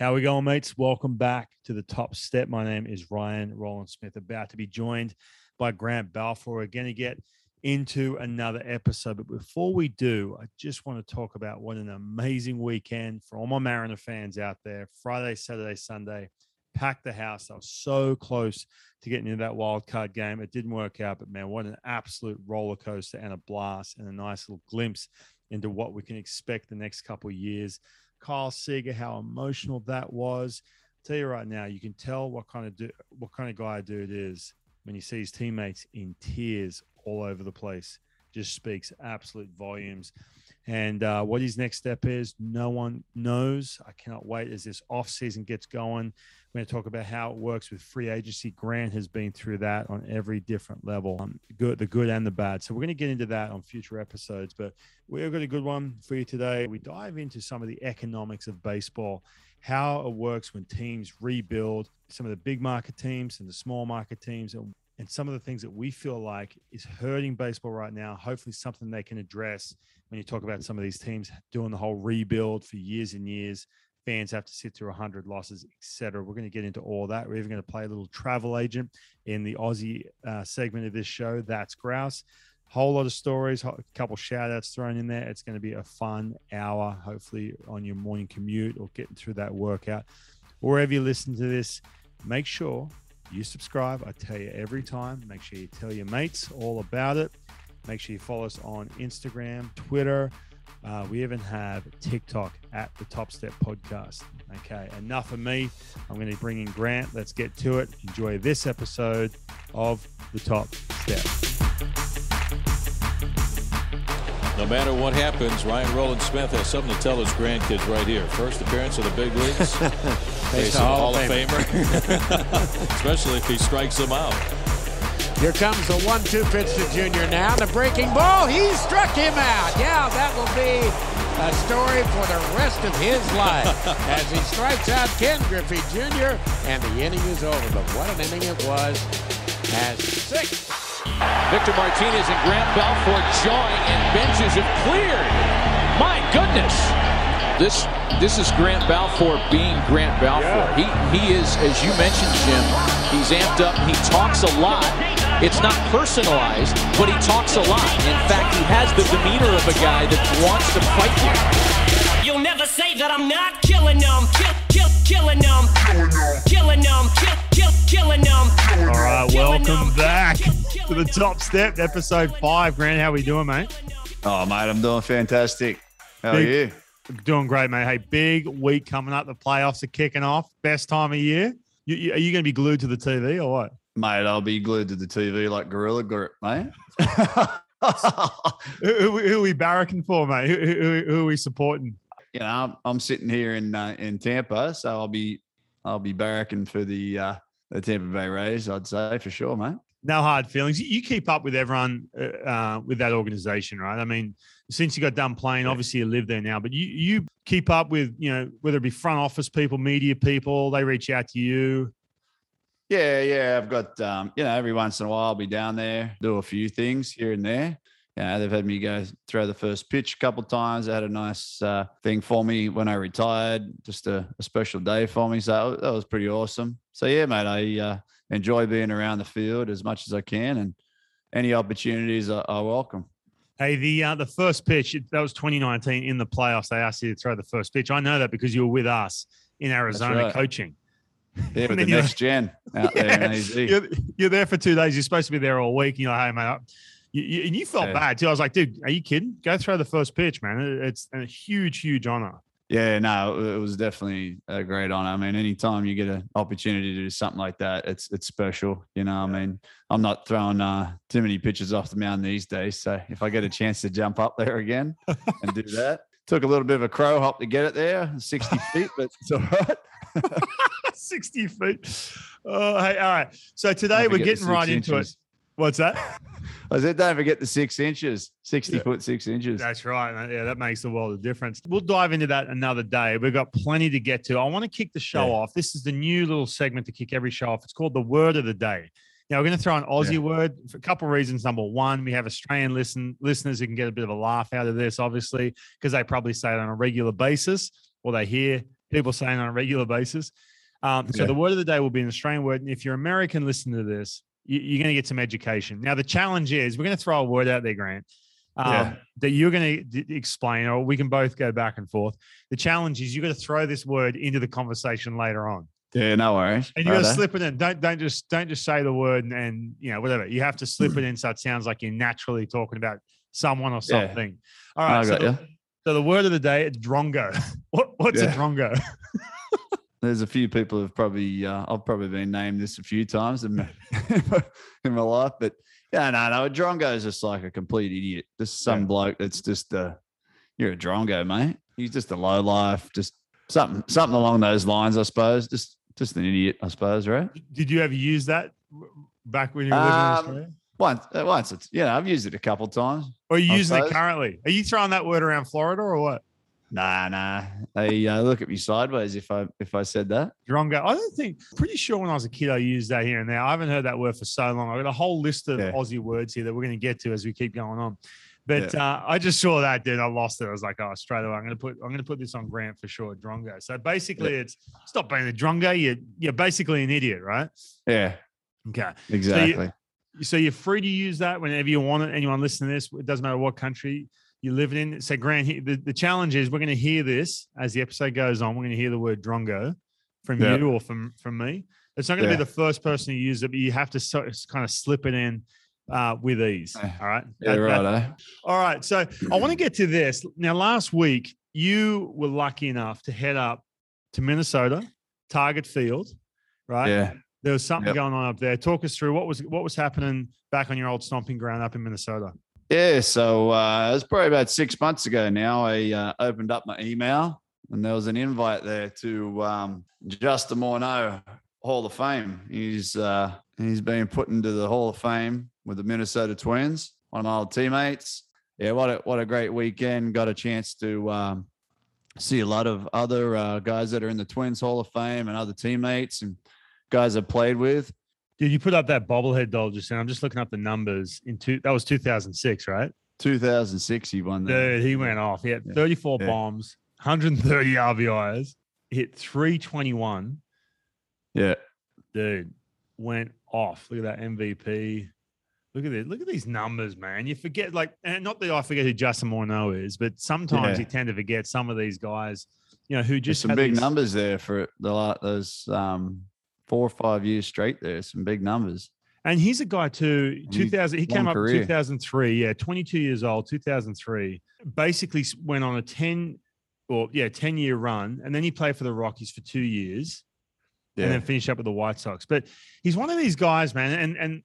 How we going, mates? Welcome back to the top step. My name is Ryan Rowland-Smith, about to be joined by Grant Balfour. We're going to get into another episode. But before we do, I just want to talk about what an amazing weekend for all my Mariner fans out there. Friday, Saturday, Sunday, packed the house. I was so close to getting into that wild card game. It didn't work out, but man, what an absolute roller coaster and a blast and a nice little glimpse into what we can expect the next couple years. Kyle Seager, how emotional that was. I'll tell you right now, you can tell what kind of what kind of guy dude is when you see his teammates in tears all over the place. Just speaks absolute volumes. And uh, what his next step is, no one knows. I cannot wait as this off season gets going. We're going to talk about how it works with free agency. Grant has been through that on every different level, um, good, the good and the bad. So we're going to get into that on future episodes. But we've got a good one for you today. We dive into some of the economics of baseball, how it works when teams rebuild, some of the big market teams and the small market teams, and and some of the things that we feel like is hurting baseball right now. Hopefully, something they can address when you talk about some of these teams doing the whole rebuild for years and years fans have to sit through 100 losses, etc. We're going to get into all that. We're even going to play a little travel agent in the Aussie uh, segment of this show. That's Grouse. Whole lot of stories, a couple shout outs thrown in there. It's going to be a fun hour, hopefully, on your morning commute or getting through that workout. Wherever you listen to this, make sure you subscribe. I tell you every time. Make sure you tell your mates all about it. Make sure you follow us on Instagram, Twitter, uh, we even have TikTok at the Top Step Podcast. Okay, enough of me. I'm going to bring in Grant. Let's get to it. Enjoy this episode of the Top Step. No matter what happens, Ryan Rowland-Smith has something to tell his grandkids right here. First appearance of the big leagues. He's a Hall of Famer. Especially if he strikes them out. Here comes the one-two pitch to Junior now. The breaking ball. He struck him out. Yeah, that will be a story for the rest of his life as he strikes out Ken Griffey Jr. and the inning is over. But what an inning it was as six. Victor Martinez and Grant Balfour jawing and benches have cleared. My goodness. This this is Grant Balfour being Grant Balfour. Yeah. He he is, as you mentioned, Jim, he's amped up. He talks a lot. It's not personalized, but he talks a lot. In fact, he has the demeanor of a guy that wants to fight you. You'll never say that I'm not killing them. Kill, kill, killing them. Killing them. Kill, kill, killing them. All right, welcome back to the top step, episode five. Grant, how we doing, mate? Oh, mate, I'm doing fantastic. How big, are you? Doing great, mate. Hey, big week coming up. The playoffs are kicking off. Best time of year. You, you, are you going to be glued to the TV or what? Mate, I'll be glued to the TV like Gorilla Grip, mate. who, who, are we barracking for, mate? Who, who, who are we supporting? You know, I'm, I'm sitting here in uh, in Tampa, so I'll be I'll be barracking for the uh, the Tampa Bay Rays. I'd say for sure, mate. No hard feelings. You keep up with everyone uh, uh, with that organization, right? I mean, since you got done playing, obviously you live there now, but you you keep up with you know whether it be front office people, media people, they reach out to you. Yeah, yeah. I've got um, you know, every once in a while I'll be down there, do a few things here and there. You know, they've had me go throw the first pitch a couple of times. They had a nice uh, thing for me when I retired, just a, a, special day for me. So that was pretty awesome. So yeah, mate, I uh, enjoy being around the field as much as I can, and any opportunities are, are welcome. Hey, the uh, the first pitch that was 2019 in the playoffs. They asked you to throw the first pitch. I know that because you were with us in Arizona right. coaching. Yeah, with the next gen out there yeah, you're, you're, there for two days. You're supposed to be there all week. you're like, hey, man, you, you, and you felt yeah. bad too. I was like, dude, are you kidding? Go throw the first pitch, man. It's a huge, huge honor. Yeah, no, it was definitely a great honor. I mean, anytime you get an opportunity to do something like that, it's it's special. You know, I mean, I'm not throwing uh, too many pitches off the mound these days. So if I get a chance to jump up there again and do that, took a little bit of a crow hop to get it there, 60 feet, but it's all right. 60 feet. Oh, hey, all right. So today we're getting right into it. What's that? I said, don't forget the six inches, 60 yeah. foot, six inches. That's right. Yeah, that makes a world of difference. We'll dive into that another day. We've got plenty to get to. I want to kick the show yeah. off. This is the new little segment to kick every show off. It's called the word of the day. Now we're going to throw an Aussie yeah. word for a couple of reasons. Number one, we have Australian listen listeners who can get a bit of a laugh out of this, obviously, because they probably say it on a regular basis or they hear people saying on a regular basis. Um, so Yeah. the word of the day will be an Australian word. And if you're American, listen to this. You, you're going to get some education. Now the challenge is we're going to throw a word out there, Grant, um, Yeah. that you're going to d- explain, or we can both go back and forth. The challenge is you're going to throw this word into the conversation later on. Yeah, no worries. And you got to slip it in. Don't don't just don't just say the word and, and you know whatever. You have to slip it in so it sounds like you're naturally talking about someone or something. All I right. So the, so the word of the day is drongo. What what's a drongo? There's a few people who've probably uh, I've probably been named this a few times in my, in my life, but yeah, no, no, a drongo is just like a complete idiot. Just some Yeah. bloke that's just a you're a drongo, mate. He's just a low life, just something something along those lines, I suppose. Just just an idiot, I suppose, right? Did you ever use that back when you were living in Um, Australia? Once, uh, once it's yeah, I've used it a couple times. Or are you I using it currently? Are you throwing that word around Florida or what? Nah, nah. They uh, look at me sideways if I if I said that. Drongo. I don't think. Pretty sure when I was a kid, I used that here and there. I haven't heard that word for so long. I've got a whole list of Yeah. Aussie words here that we're going to get to as we keep going on. But uh, I just saw that, dude. I lost it. I was like, oh, straight away, I'm going to put I'm going to put this on Grant for sure. Drongo. So basically, it's stop being a drongo. You you're basically an idiot, right? Yeah, Okay. exactly. So you're free to use that whenever you want it. Anyone listening to this, it doesn't matter what country you're living in. So, Grant, the, the challenge is we're going to hear this as the episode goes on. We're going to hear the word drongo from Yeah. you or from from me. It's not going to Yeah. be the first person to use it, but you have to so, kind of slip it in uh, with ease. All right. yeah, That- that- right. all right. So I want to get to this. Now, last week, you were lucky enough to head up to Minnesota, Target Field, right? Yeah. There was something Yep. going on up there. Talk us through what was what was happening back on your old stomping ground up in Minnesota. Yeah, so uh, it was probably about six months ago now. I uh, opened up my email and there was an invite there to um, Justin Morneau Hall of Fame. He's uh, he's been put into the Hall of Fame with the Minnesota Twins, one of my old teammates. Yeah, what a what a great weekend! Got a chance to um, see a lot of other uh, guys that are in the Twins Hall of Fame and other teammates and guys I played with. Dude, you put up that bobblehead doll just now. I'm just looking up the numbers in two. That was 2006, right? 2006, he won that. Dude, he went off. He had Yeah. 34 Yeah. bombs, 130 RBIs, hit 321. Yeah, dude went off. Look at that MVP. Look at this. Look at these numbers, man. You forget, like, and not that I forget who Justin Morneau is, but sometimes Yeah. you tend to forget some of these guys, you know, who Just just some had big these- numbers there for the like those um, four or five years straight. There, some big numbers. And he's a guy too. 2000, he came up career. 2003. Yeah, 22 years old, 2003. Basically went on a 10 or yeah, 10 year run. And then he played for the Rockies for two years. Yeah, and then finish up with the White Sox. But he's one of these guys, man. And and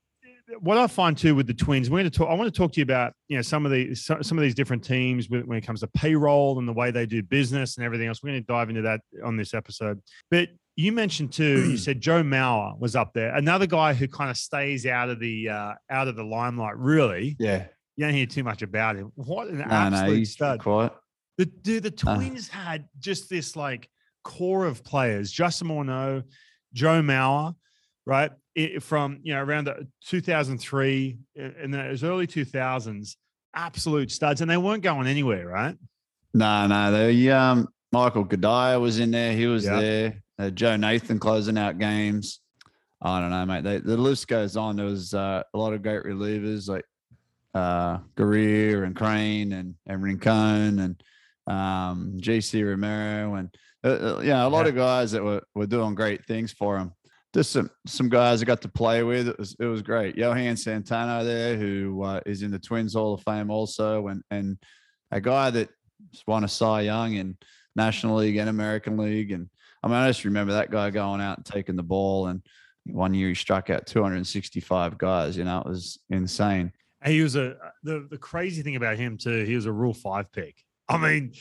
what I find too with the Twins, we're going to talk. I want to talk to you about you know some of the some of these different teams when it comes to payroll and the way they do business and everything else. We're going to dive into that on this episode. But you mentioned too. you said Joe Mauer was up there, another guy who kind of stays out of the uh, out of the limelight. Really, yeah. you don't hear too much about him. What an No, no, absolute he's stud! quiet. The dude, the Uh. Twins had just this like core of players: Justin Morneau, Joe Mauer, right? It, from you know around the 2003 and those early 2000s, absolute studs, and they weren't going anywhere, right? No, no. The um, Michael Cuddyer was in there. He was Yeah. there. Uh, Joe Nathan closing out games. I don't know, mate. They, the list goes on. There was uh, a lot of great relievers like uh, and Crain and and Rincon and um, JC Romero and uh, uh, yeah, a lot Yeah. of guys that were, were doing great things for him. Just some some guys I got to play with. It was it was great. Johan Santana there, who uh, is in the Twins Hall of Fame also, and and a guy that won a Cy Young in National League and American League. And I mean, I just remember that guy going out and taking the ball. And one year he struck out 265 guys. You know, it was insane. And He was a the the crazy thing about him too. He was a Rule Five pick. I mean,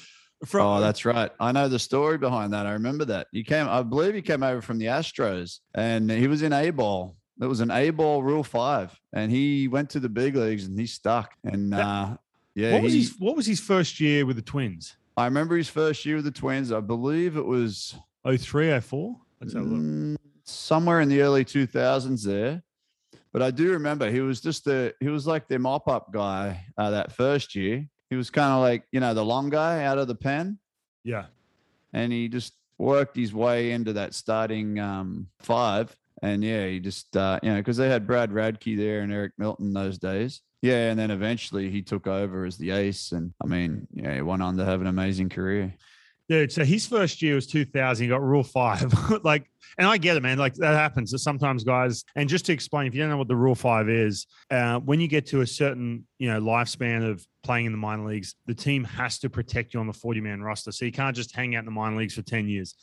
from Oh, that's right. I know the story behind that. I remember that. He came, I believe he came over from the Astros and he was in A ball. It was an A ball rule five. And he went to the big leagues and he stuck. And uh yeah, what was he- his what was his first year with the Twins? I remember his first year with the Twins. I believe it was 03, 04? Let's have a look. Mm, somewhere in the early 2000s there. But I do remember he was just the he was like the mop up guy uh, that first year. He was kind of like you know the long guy out of the pen, Yeah. and he just worked his way into that starting um, five. And yeah, he just, uh, you know, because they had Brad Radke there and Eric Milton those days. Yeah. And then eventually he took over as the ace. And I mean, yeah, he went on to have an amazing career. Dude, so his first year was 2000. He got Rule Five. like, and I get it, man. Like that happens. So sometimes guys, and just to explain, if you don't know what the Rule Five is, uh, when you get to a certain you know lifespan of playing in the minor leagues, the team has to protect you on the 40 man roster. So you can't just hang out in the minor leagues for 10 years.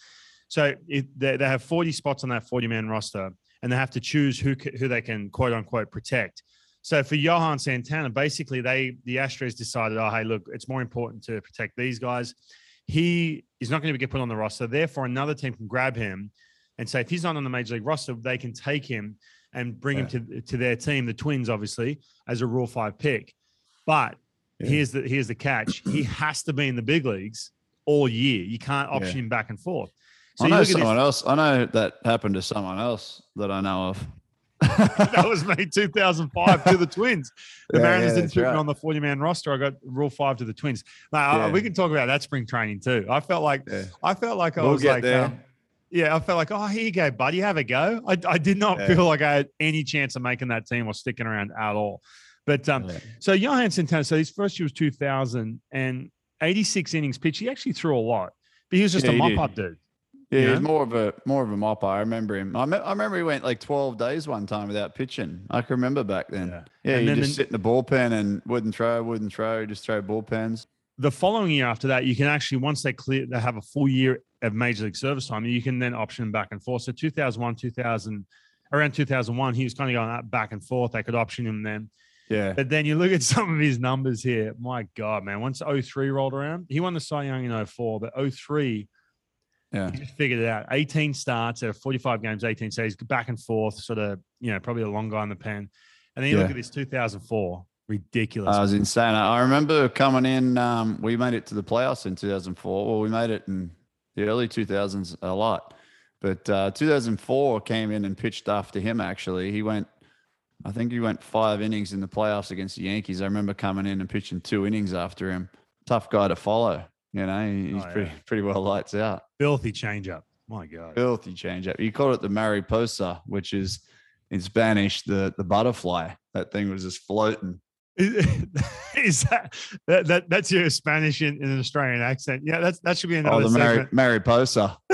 So it, they, they have 40 spots on that 40 man roster, and they have to choose who who they can quote unquote protect. So for Johan Santana, basically they the Astros decided, oh hey, look, it's more important to protect these guys he is not going to get put on the roster. Therefore, another team can grab him and say, if he's not on the major league roster, they can take him and bring yeah. him to, to their team, the Twins, obviously, as a Rule Five pick. But yeah. here's the here's the catch: he has to be in the big leagues all year. You can't option yeah. him back and forth. So I know someone else. I know that happened to someone else that I know of. that was me 2005 to the Twins. The yeah, Mariners yeah, didn't put right. me on the 40 man roster. I got rule five to the Twins. Now yeah. we can talk about that spring training too. I felt like I felt like I we'll was like, um, yeah, I felt like, oh, here you go, buddy, have a go. I, I did not feel like I had any chance of making that team or sticking around at all. But um, so Johan Santana, so his first year was 2000 and 86 innings pitch. He actually threw a lot, but he was just a mop up dude. Yeah, he's more of a more of a mopper. I remember him. I, me- I remember he went like twelve days one time without pitching. I can remember back then. Yeah, yeah he just sit in the bullpen and wouldn't throw, wouldn't throw, just throw bullpens. The following year after that, you can actually once they clear, they have a full year of major league service time. You can then option back and forth. So two thousand one, two thousand, around two thousand one, he was kind of going back and forth. They could option him then. Yeah. But then you look at some of his numbers here. My God, man. Once 03 rolled around, he won the Cy Young in 04, but 03 yeah. He just figured it out. 18 starts out of 45 games, 18 saves, back and forth, sort of, you know, probably a long guy in the pen. And then you yeah. look at this 2004, ridiculous. I was insane. I remember coming in, um, we made it to the playoffs in 2004. Well, we made it in the early 2000s a lot. But uh, 2004 came in and pitched after him, actually. He went, I think he went five innings in the playoffs against the Yankees. I remember coming in and pitching two innings after him. Tough guy to follow. You know, he's oh, pretty pretty well lights out. Filthy changeup. My God. Filthy changeup. You call it the mariposa, which is in Spanish the the butterfly. That thing was just floating. Is that, that, that that's your Spanish in, in, an Australian accent? Yeah, that's that should be oh, another. Oh, the Mari- Mariposa.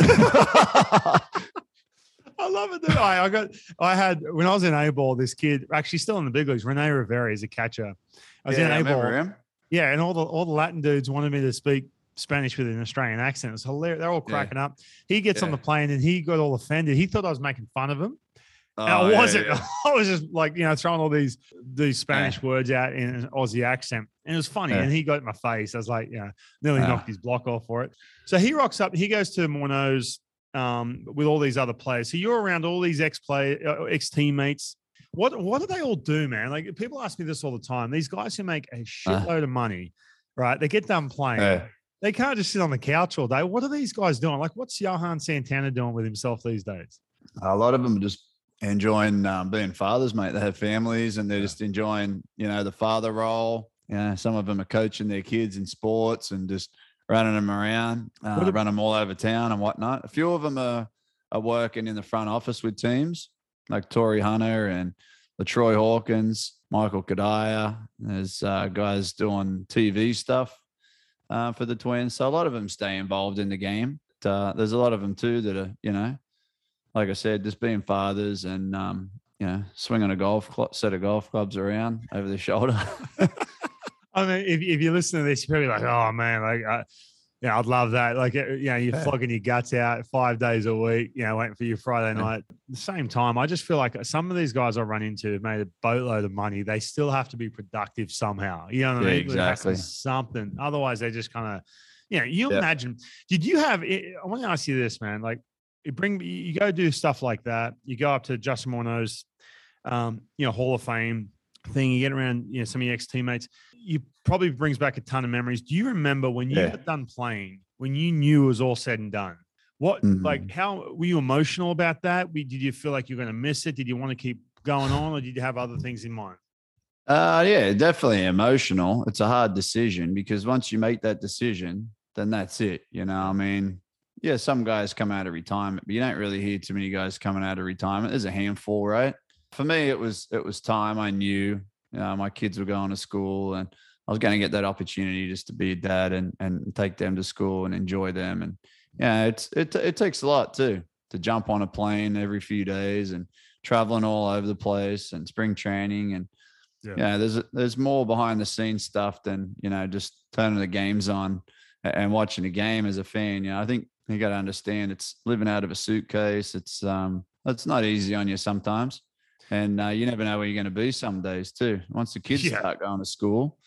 I love it. Though. I, I got I had when I was in A ball, this kid actually still in the big leagues. Rene Rivera is a catcher. I was yeah, in A ball. Yeah, and all the all the Latin dudes wanted me to speak Spanish with an Australian accent. It's hilarious. They're all cracking yeah. up. He gets yeah. on the plane and he got all offended. He thought I was making fun of him. Oh, I wasn't. Yeah, I was just like, you know, throwing all these these Spanish words out in an Aussie accent. And it was funny. And he got in my face. I was like, yeah, nearly knocked his block off for it. So he rocks up. He goes to Morneau's um, with all these other players. So you're around all these ex play uh, ex teammates. What what do they all do, man? Like people ask me this all the time. These guys who make a shitload uh, of money, right? They get done playing they can't just sit on the couch all day. What are these guys doing? Like, what's Johan Santana doing with himself these days? A lot of them are just enjoying um, being fathers, mate. They have families and they're just enjoying, you know, the father role. You know, some of them are coaching their kids in sports and just running them around, uh, run them all over town and whatnot. A few of them are, are working in the front office with teams like Torii Hunter and LaTroy Hawkins, Michael Cuddyer. There's uh, guys doing TV stuff uh, for the Twins. So a lot of them stay involved in the game. But, uh, there's a lot of them too that are, you know, like I said, just being fathers and, um, you know, swinging a golf cl- set of golf clubs around over the shoulder. I mean, if, if you listen to this, you're probably like, oh man, like, yeah, I'd love that. Like, uh, you know, you're flogging your guts out five days a week, you know, waiting for your Friday night. At the same time, I just feel like some of these guys I run into have made a boatload of money. They still have to be productive somehow. You know what yeah, I mean? Exactly. Something. Otherwise, they just kind of, you know, you yeah. imagine, did you have, I want to ask you this, man. Like, you bring, you go do stuff like that. You go up to Justin Morneau's, um, you know, Hall of Fame thing. You get around, you know, some of your ex teammates you probably brings back a ton of memories. Do you remember when you yeah. got done playing, when you knew it was all said and done? What mm-hmm. like how were you emotional about that? Did you feel like you're going to miss it? Did you want to keep going on, or did you have other things in mind? Uh, yeah, definitely emotional. It's a hard decision because once you make that decision, then that's it. You know, I mean, yeah, some guys come out of retirement, but you don't really hear too many guys coming out of retirement. There's a handful, right? For me, it was it was time. I knew you know, my kids were going to school, and I was going to get that opportunity just to be a dad and and take them to school and enjoy them. And yeah, it's it it takes a lot too to jump on a plane every few days and traveling all over the place and spring training and yeah, yeah there's there's more behind the scenes stuff than you know just turning the games on and watching a game as a fan. You know, I think you got to understand it's living out of a suitcase. It's um, it's not easy on you sometimes, and uh, you never know where you're going to be some days too. Once the kids yeah. start going to school,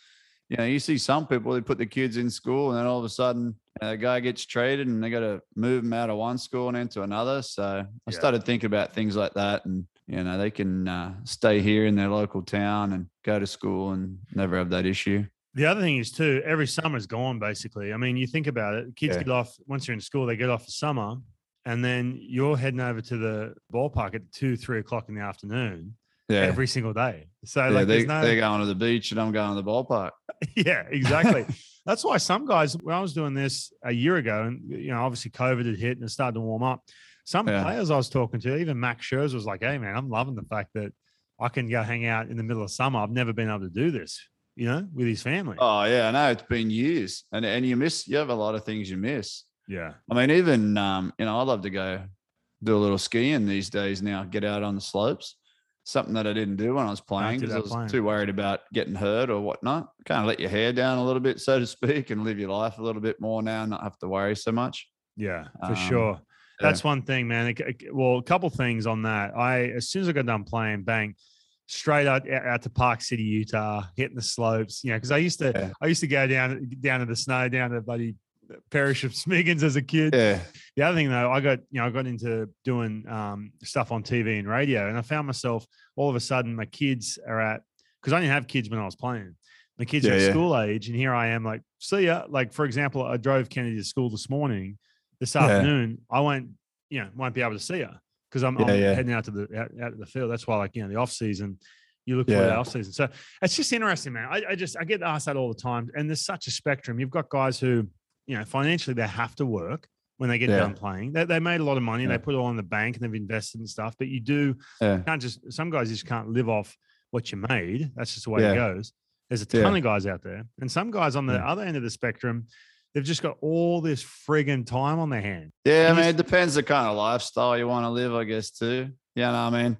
you know, you see some people they put the kids in school, and then all of a sudden, a guy gets traded, and they got to move them out of one school and into another. So I yeah. started thinking about things like that, and you know, they can uh, stay here in their local town and go to school and never have that issue. The other thing is too, every summer's gone basically. I mean, you think about it, kids yeah. get off once you're in school, they get off for summer, and then you're heading over to the ballpark at two, three o'clock in the afternoon. Yeah. Every single day. So yeah, like they, no... they're going to the beach and I'm going to the ballpark. yeah, exactly. That's why some guys, when I was doing this a year ago, and you know, obviously COVID had hit and it started to warm up. Some yeah. players I was talking to, even Max Scherzer was like, "Hey, man, I'm loving the fact that I can go hang out in the middle of summer. I've never been able to do this you know, with his family. Oh yeah, I know it's been years, and and you miss. You have a lot of things you miss. Yeah, I mean, even um, you know, I love to go do a little skiing these days. Now, get out on the slopes. Something that I didn't do when I was playing because I was playing. too worried about getting hurt or whatnot. Kind of let your hair down a little bit, so to speak, and live your life a little bit more now, not have to worry so much. Yeah, for um, sure. That's one thing, man. Well, a couple things on that. I as soon as I got done playing, bang, straight out, out to Park City, Utah, hitting the slopes. You know, because I used to yeah. I used to go down down to the snow, down to bloody Perisher Smiggins as a kid. Yeah. The other thing though, I got you know I got into doing um, stuff on TV and radio, and I found myself all of a sudden my kids are at because I didn't have kids when I was playing. My kids yeah, are yeah. school age, and here I am like, see ya. Like for example, I drove Kennedy to school this morning. This afternoon, I won't you know won't be able to see her because I'm, yeah, I'm yeah. heading out to the out, out, to the field. That's why, like you know, the off season, you look yeah. for the off season. So it's just interesting, man. I, I, just I get asked that all the time, and there's such a spectrum. You've got guys who, you know, financially they have to work when they get done playing. They, they made a lot of money. They put it all in the bank and they've invested and stuff. But you do you can't just some guys just can't live off what you made. That's just the way it goes. There's a ton of guys out there, and some guys on the other end of the spectrum they've just got all this frigging time on their hand. Yeah, I mean, it depends the kind of lifestyle you want to live, I guess, too. Yeah, no, I mean,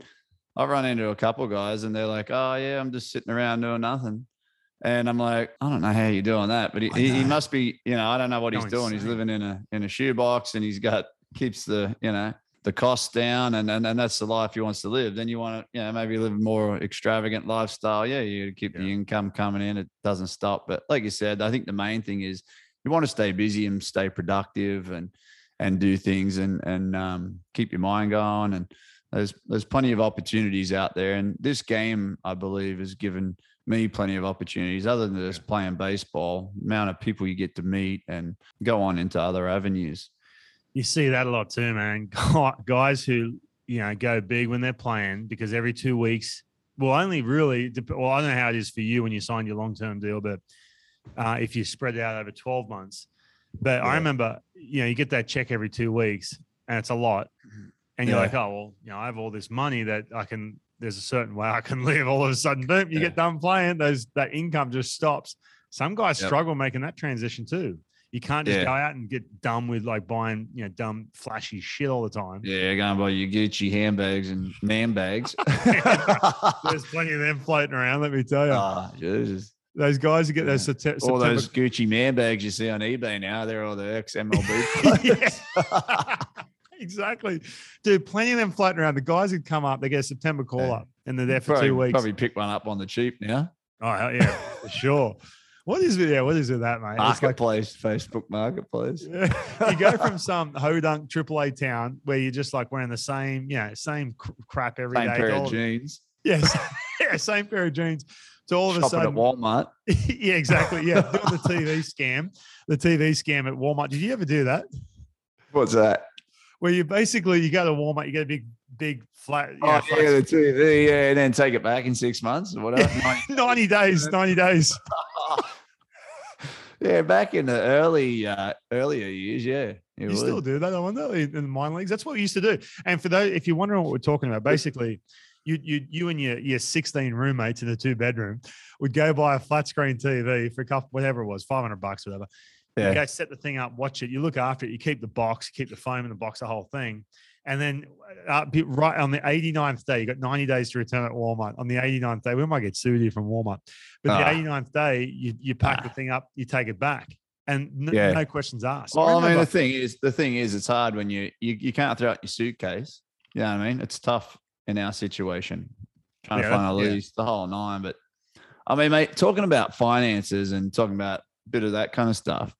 I've run into a couple guys and they're like, oh, yeah, I'm just sitting around doing nothing. And I'm like, I don't know how you're doing that, but he, he must be, you know, I don't know what he's doing. He's living in a in a shoebox and he's got keeps the, you know, the costs down and, and and that's the life he wants to live. Then you want to, you know, maybe live a more extravagant lifestyle. Yeah, you keep yeah. the income coming in. It doesn't stop. But like you said, I think the main thing is you want to stay busy and stay productive and and do things and and um, keep your mind going and there's there's plenty of opportunities out there and this game i believe has given me plenty of opportunities other than just playing baseball amount of people you get to meet and go on into other avenues you see that a lot too man guys who you know go big when they're playing because every two weeks well only really well i don't know how it is for you when you sign your long-term deal but uh, if you spread it out over 12 months. But yeah. I remember, you know, you get that check every two weeks and it's a lot. And you're yeah. like, oh, well, you know, I have all this money that I can, there's a certain way I can live. All of a sudden, boom, you yeah. get done playing, those that income just stops. Some guys yep. struggle making that transition too. You can't just yeah. go out and get dumb with like buying, you know, dumb, flashy shit all the time. Yeah, going buy your Gucci handbags and man bags. There's plenty of them floating around, let me tell you. Oh, ah, Jesus. Those guys who get those September, all those Gucci man bags you see on eBay now, they're all the ex MLB exactly. Dude, plenty of them floating around. The guys who come up, they get a September call yeah. up and they're there for probably, two weeks. Probably pick one up on the cheap now. Oh, yeah, for sure. What is it? Yeah, what is it that, mate? Marketplace, like, Facebook Marketplace. Yeah. you go from some hodunk AAA town where you're just like wearing the same, you know, same crap every same day. pair of jeans. Yes, yeah, same pair of jeans so all of Shopping a sudden, at Walmart. yeah, exactly. Yeah, doing the TV scam, the TV scam at Walmart. Did you ever do that? What's that? Where you basically you go to Walmart, you get a big, big flat. Oh yeah, flat the TV, yeah, and then take it back in six months or whatever. 90, 90 days, ninety days. yeah, back in the early, uh, earlier years, yeah, You You still do that, I wonder, in the minor leagues. That's what we used to do. And for those, if you're wondering what we're talking about, basically, you you you and your your 16 roommates in a two bedroom would go buy a flat screen TV for a couple, whatever it was, 500 bucks, whatever. You go set the thing up, watch it. You look after it. You keep the box, you keep the foam in the box, the whole thing. And then uh, right on the 89th day, you got 90 days to return at Walmart. On the 89th day, we might get sued here from Walmart. But Ah. the 89th day, you, you pack the Ah. thing up, you take it back. And n- Yeah. no questions asked. Well, I mean, the thing is, the thing is, it's hard when you you, you can't throw out your suitcase. You know what I mean? It's tough in our situation, trying Yeah, to find a yeah. lease, the whole nine. But I mean, mate, talking about finances and talking about a bit of that kind of stuff,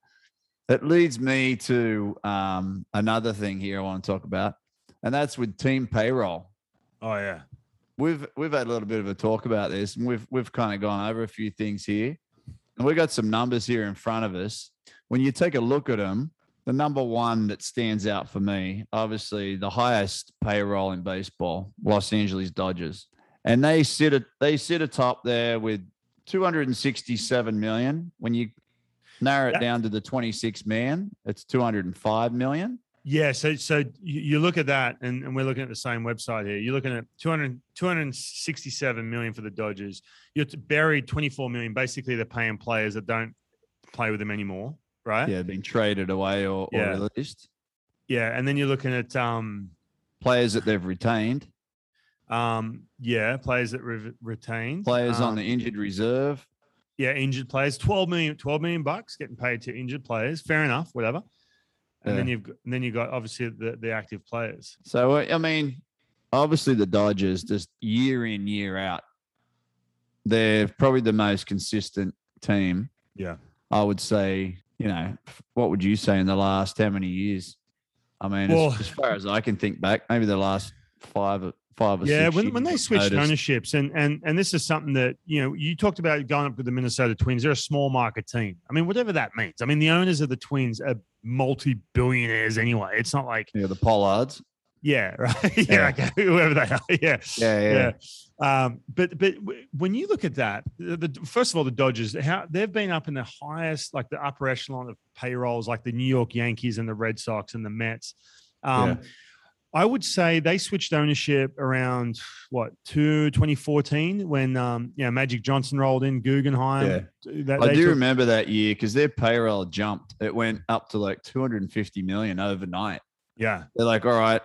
it leads me to um, another thing here I want to talk about, and that's with team payroll. oh, yeah. We've we've had a little bit of a talk about this, and we've we've kind of gone over a few things here, and we got some numbers here in front of us. When you take a look at them, the number one that stands out for me, obviously the highest payroll in baseball, Los Angeles Dodgers, and they sit at they sit atop there with 267 million. When you narrow it down to the 26 man, it's 205 million. Yeah, so so you, look at that, and, and we're looking at the same website here. You're looking at 200, 267 million for the Dodgers. You're buried 24 million. Basically, they're paying players that don't play with them anymore, right? Yeah, being traded away or, or released. Yeah, and then you're looking at um Players that they've retained. um yeah players that re- retained players on Um, the injured reserve. Yeah injured players 12 million 12 million bucks getting paid to injured players. Fair enough, whatever. And then you've got, and then you got obviously the, the active players. So I mean, obviously the Dodgers just year in year out, they're probably the most consistent team. Yeah. I would say. You know, what would you say in the last how many years? I mean, Well- as, as far as I can think back, maybe the last five, or- five or yeah when, when they switched noticed- ownerships and and and this is something that you know you talked about going up with the minnesota twins they're a small market team i mean whatever that means i mean the owners of the twins are multi-billionaires anyway it's not like Yeah, the Pohlads. yeah right yeah, Yeah. okay whoever they are yeah Yeah, yeah. yeah. Um, but but when you look at that, the, the first of all, the Dodgers, how they've been up in the highest, like the upper echelon of payrolls, like the New York Yankees and the Red Sox and the Mets. Um, Yeah. I would say they switched ownership around what to 2014 when um, you know Magic Johnson rolled in Guggenheim. Yeah. That- I do took- remember that year because their payroll jumped. It went up to like 250 million overnight. Yeah, They're like, all right,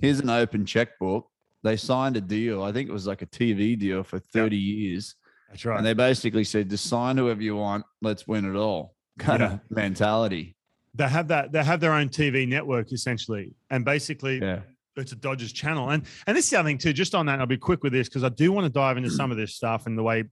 here's an open checkbook. They signed a deal. I think it was like a TV deal for 30 years. that's right. And they basically said, just sign whoever you want. Let's win it all kind Yeah. of mentality. They have that. They have their own TV network essentially, and basically Yeah. it's a Dodgers channel. And and this is the other thing too. Just on that, and I'll be quick with this because I do want to dive into some of this stuff and the way,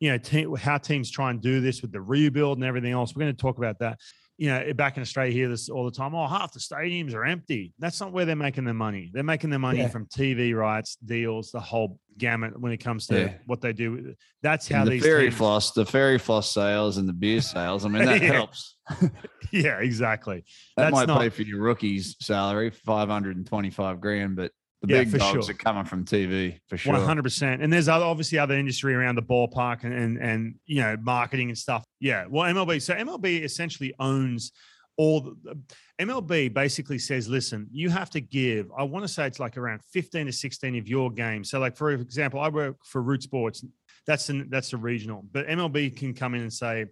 you know, te- how teams try and do this with the rebuild and everything else. We're going to talk about that. You know, back in Australia, here this all the time. Oh, half the stadiums are empty. That's not where they're making their money. They're making their money Yeah. from TV rights, deals, the whole gamut when it comes to Yeah. what they do. That's how And the these fairy teams- floss, the fairy floss sales and the beer sales. I mean, that Yeah. helps. Yeah, exactly. That That's might not- pay for your rookie's salary, 525 grand, but the Yeah, big for dogs sure. are coming from TV for sure. One hundred percent. And there's other, obviously other industry around the ballpark and, and and you know marketing and stuff. Yeah. Well, MLB. So MLB essentially owns all. The, MLB basically says, listen, you have to give. I want to say it's like around fifteen to sixteen of your games. So, like for example, I work for Root Sports. That's an, that's a regional, but MLB can come in and say,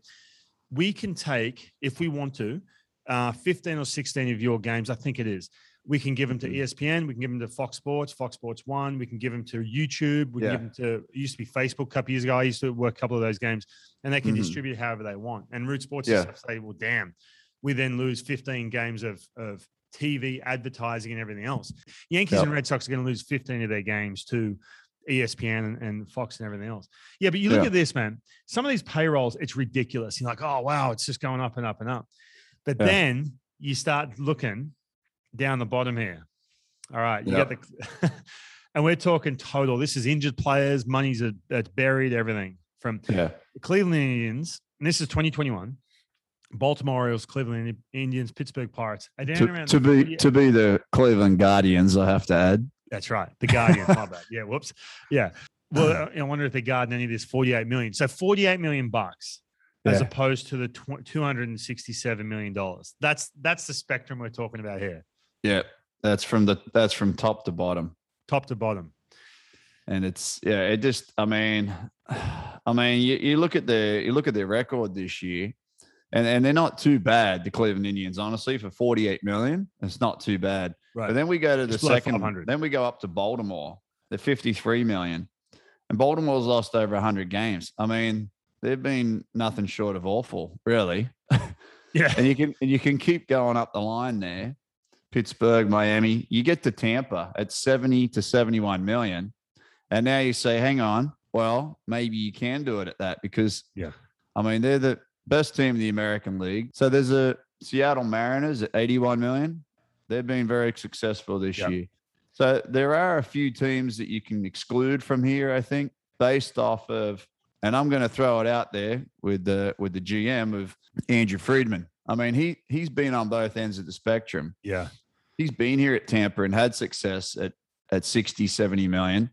we can take if we want to, uh, fifteen or sixteen of your games. I think it is we can give them to E ESPN, we can give them to Fox Sports, Fox Sports One, we can give them to YouTube, we can give them to it used to be Facebook a couple years ago. I used to work a couple of those games, and they can Mhm. distribute however they want. And Root Sports Yeah. yeah. say, well, damn, we then lose 15 games of of TV advertising and everything else. Yankees Yep. and Red Sox are going to lose 15 of their games to ESPN and, and Fox and everything else. Yeah, but you look Yeah. at this, man. Some of these payrolls, it's ridiculous. You're like, oh wow, it's just going up and up and up. But Yeah. then you start looking down the bottom here. All right, you got the, and we're talking total. This is injured players, money's a, that's buried, everything from Yeah. Cleveland Indians. And this is 2021. Baltimore Orioles, Cleveland Indians, Pittsburgh Pirates. To, to be 48 to be the Cleveland Guardians, I have to add. That's right. The Guardians. my bad. Yeah. Whoops. Yeah. Well, I wonder if they guard any of this 48 million. So 48 million bucks as opposed to the 267 million dollars. That's that's the spectrum we're talking about here, Yeah, that's from the that's from top to bottom. top to bottom. and it's yeah it just i mean i mean you, you look at the you look at their record this year and and they're not too bad the cleveland indians honestly for 48 million it's not too bad Right. but then we go to the Just second 500. then we go up to baltimore the 53 million and baltimore's lost over 100 games i mean they've been nothing short of awful really Yeah. and you can and you can keep going up the line there. Pittsburgh, Miami, you get to Tampa at 70 to 71 million. And now you say, hang on, well, maybe you can do it at that because Yeah. I mean, they're the best team in the American League. So there's a Seattle Mariners at 81 million. They've been very successful this year. So there are a few teams that you can exclude from here, I think, based off of and I'm going to throw it out there with the with the GM of Andrew Friedman. I mean, he he's been on both ends of the spectrum. Yeah. He's been here at Tampa and had success at at 60, 70 million.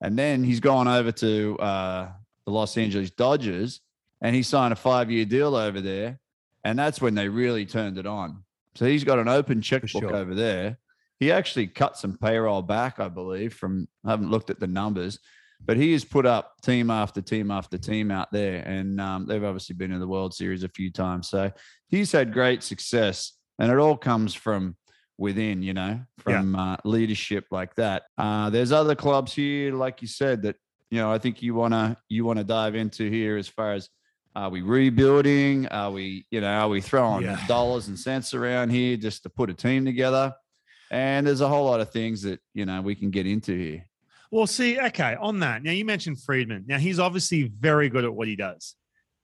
And then he's gone over to uh, the Los Angeles Dodgers and he signed a five-year deal over there. And that's when they really turned it on. So he's got an open checkbook sure. over there. He actually cut some payroll back, I believe, from I haven't looked at the numbers, but he has put up team after team after team out there. And um, they've obviously been in the World Series a few times. So he's had great success. And it all comes from within, you know, Yeah. from uh, leadership like that. Uh, there's other clubs here, like you said, that you know I think you wanna you wanna dive into here as far as are we rebuilding? Are we you know are we throwing Yeah. dollars and cents around here just to put a team together? And there's a whole lot of things that you know we can get into here. Well, see, okay, on that. Now you mentioned Friedman. Now he's obviously very good at what he does.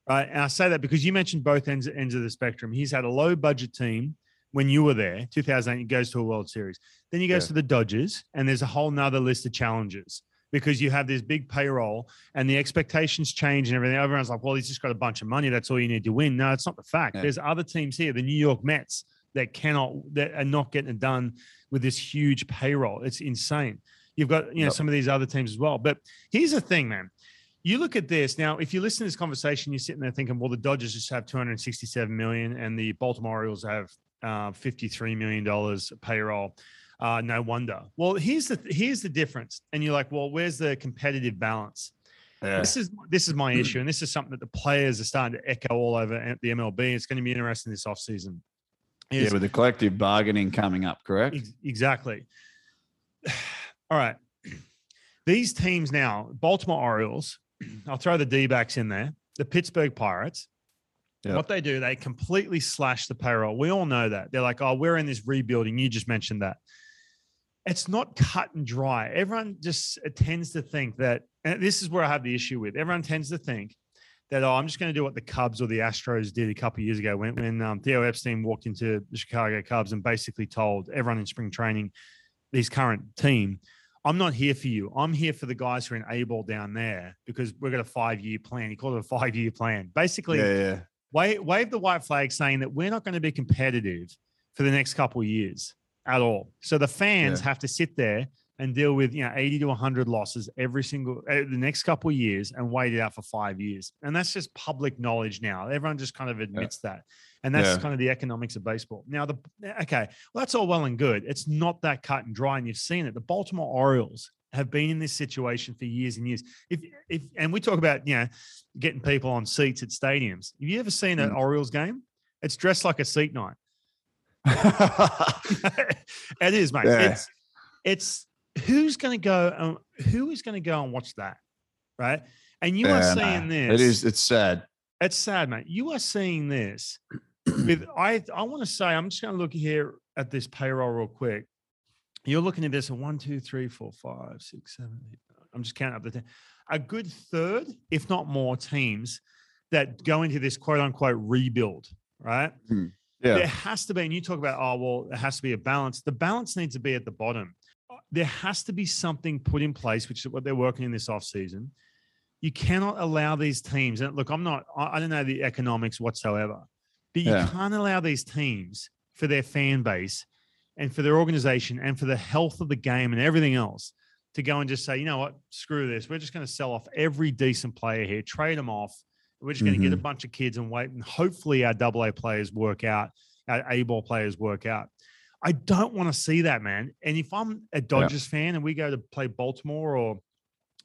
Right. And I say that because you mentioned both ends ends of the spectrum. He's had a low budget team when you were there, 2008, he goes to a World Series. Then he goes Yeah. to the Dodgers, and there's a whole nother list of challenges because you have this big payroll and the expectations change and everything. Everyone's like, well, he's just got a bunch of money. That's all you need to win. No, it's not the fact. Yeah. There's other teams here, the New York Mets, that cannot, that are not getting it done with this huge payroll. It's insane. You've got, you know, Yep. some of these other teams as well. But here's the thing, man. You look at this now. If you listen to this conversation, you're sitting there thinking, "Well, the Dodgers just have 267 million, and the Baltimore Orioles have uh, 53 million dollars payroll." Uh, no wonder. Well, here's the here's the difference, and you're like, "Well, where's the competitive balance?" Yeah. This is this is my issue, and this is something that the players are starting to echo all over the MLB. It's going to be interesting this offseason. Yeah, with the collective bargaining coming up, correct? Ex- Exactly. All right. These teams now, Baltimore Orioles, I'll throw the D backs in there, the Pittsburgh Pirates. Yep. What they do, they completely slash the payroll. We all know that. They're like, oh, we're in this rebuilding. You just mentioned that. It's not cut and dry. Everyone just tends to think that, and this is where I have the issue with. Everyone tends to think that, oh, I'm just going to do what the Cubs or the Astros did a couple of years ago when, when um, Theo Epstein walked into the Chicago Cubs and basically told everyone in spring training, this current team, I'm not here for you. I'm here for the guys who are in A ball down there because we've got a five year plan. He called it a five year plan. Basically, yeah, yeah. wave, wave the white flag saying that we're not going to be competitive for the next couple of years at all. So the fans Yeah. have to sit there and deal with you know 80 to 100 losses every single uh, the next couple of years and wait it out for five years. And that's just public knowledge now. Everyone just kind of admits that. And that's Yeah. kind of the economics of baseball. Now, the okay, well, that's all well and good. It's not that cut and dry, and you've seen it. The Baltimore Orioles have been in this situation for years and years. If if and we talk about you know getting people on seats at stadiums. Have you ever seen an Mm. Orioles game? It's dressed like a seat night. it is, mate. Yeah. It's it's who's going to go? Um, who is going to go and watch that, right? And you are seeing nah, this. It is. It's sad. It's sad, mate. You are seeing this with I I want to say, I'm just going to look here at this payroll real quick. You're looking at this at one, two, three, four, five, six, seven, eight. I'm just counting up the 10. A good third, if not more, teams that go into this quote unquote rebuild, right? Yeah. There has to be, and you talk about, oh, well, there has to be a balance. The balance needs to be at the bottom. Uh, There has to be something put in place, which is what they're working in this offseason. You cannot allow these teams, and look, I'm not, I don't know the economics whatsoever, but you Yeah. can't allow these teams for their fan base and for their organization and for the health of the game and everything else to go and just say, you know what, screw this. We're just going to sell off every decent player here, trade them off, We're just going to get a Mhm. bunch of kids and wait, and hopefully our double A players work out, our A ball players work out. I don't want to see that, man. And if I'm a Dodgers fan and we go to play Baltimore or,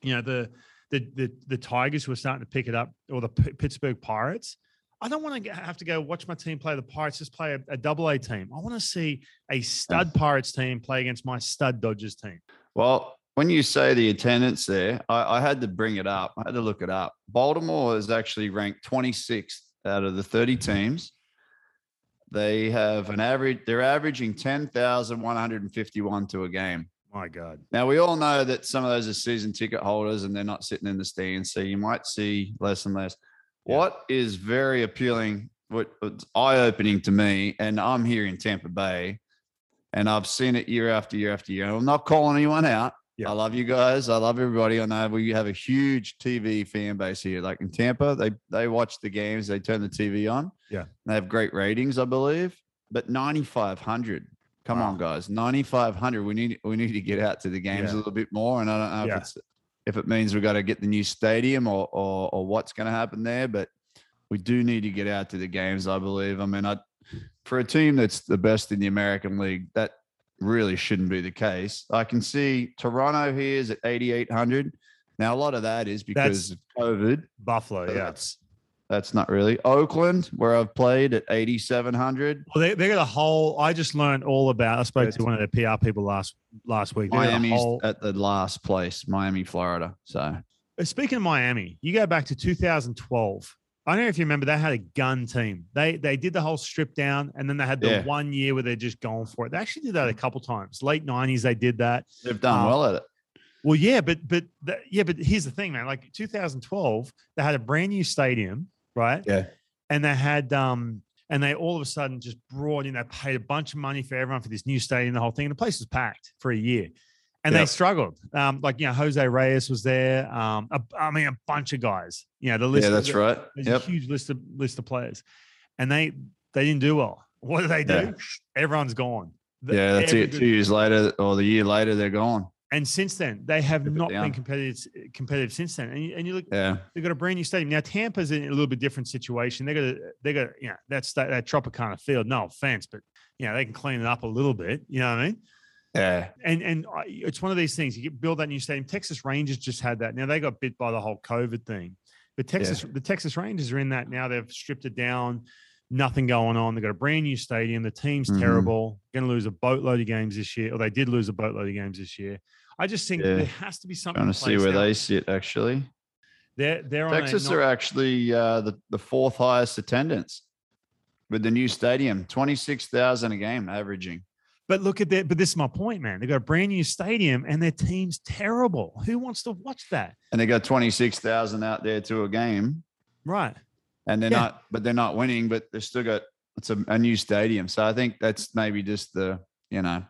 you know, the the the, the Tigers who are starting to pick it up or the P- Pittsburgh Pirates, I don't want to have to go watch my team play the Pirates. Just play a, a double A team. I want to see a stud Pirates team play against my stud Dodgers team. Well, when you say the attendance there, I, I had to bring it up. I had to look it up. Baltimore is actually ranked 26th out of the 30 teams. They have an average, they're averaging 10,151 to a game. My God. Now, we all know that some of those are season ticket holders and they're not sitting in the stands. So you might see less and less. Yeah. What is very appealing, what, what's eye opening to me, and I'm here in Tampa Bay and I've seen it year after year after year. and I'm not calling anyone out. Yeah. I love you guys. I love everybody. I know we have a huge TV fan base here. Like in Tampa, they they watch the games, they turn the TV on. Yeah. They have great ratings, I believe. But 9,500. Come Wow. on, guys. 9,500. We need we need to get out to the games Yeah. a little bit more. And I don't know Yeah. if it's if it means we've got to get the new stadium or or, or what's going to happen there, but we do need to get out to the games. I believe. I mean, I for a team that's the best in the American League, that really shouldn't be the case. I can see Toronto here is at 8,800. Now, a lot of that is because of COVID. Buffalo, yeah. That's, that's not really. Oakland, where I've played at 8,700. Well, they, they got a whole. I just learned all about. I spoke to one of the PR people last last week. They Miami's whole- at the last place, Miami, Florida. So, Uh, Speaking of Miami, you go back to 2012. I don't know if you remember. They had a gun team. They they did the whole strip down, and then they had the Yeah. one year where they're just going for it. They actually did that a couple times. Late 90s, they did that. they've done Um, well at it. Well, yeah, but but the, yeah, but here's the thing, man. Like 2012, they had a brand new stadium, right? Yeah. And they had um and they all of a sudden just brought in. They paid a bunch of money for everyone for this new stadium, the whole thing, and the place was packed for a year. And they struggled. Um, like you know, Jose Reyes was there. Um, a, I mean, a bunch of guys. You know, the list. Yeah, that's right. There's Yep. a huge list of list of players, and they they didn't do well. What do they do? Yeah. Everyone's gone. The- Yeah, that's it. Two years later, or the year later, they're gone. And since then, they have not been competitive competitive since then. And you, and you look, Yeah. they've got a brand new stadium now. Tampa's in a little bit different situation. They got a, they got you know that's that, that Tropicana field. No offense, but you know they can clean it up a little bit. You know what I mean? Yeah. And and it's one of these things. You build that new stadium. Texas Rangers just had that. Now they got bit by the whole COVID thing, but Texas the Texas Rangers are in that now. They've stripped it down. Nothing going on. They've got a brand new stadium. The team's Mhm. terrible. Going to lose a boatload of games this year, or they did lose a boatload of games this year. I just think Yeah. there has to be something. Trying in to see where now. they sit, actually. They're they're Texas are actually uh, the, the fourth highest attendance with the new stadium, 26,000 a game averaging. But look at that. But this is my point, man. They've got a brand new stadium and their team's terrible. Who wants to watch that? And they got 26,000 out there to a game. Right. And they're Yeah. not, but they're not winning, but they've still got, it's a, a new stadium. So I think that's maybe just the, you know,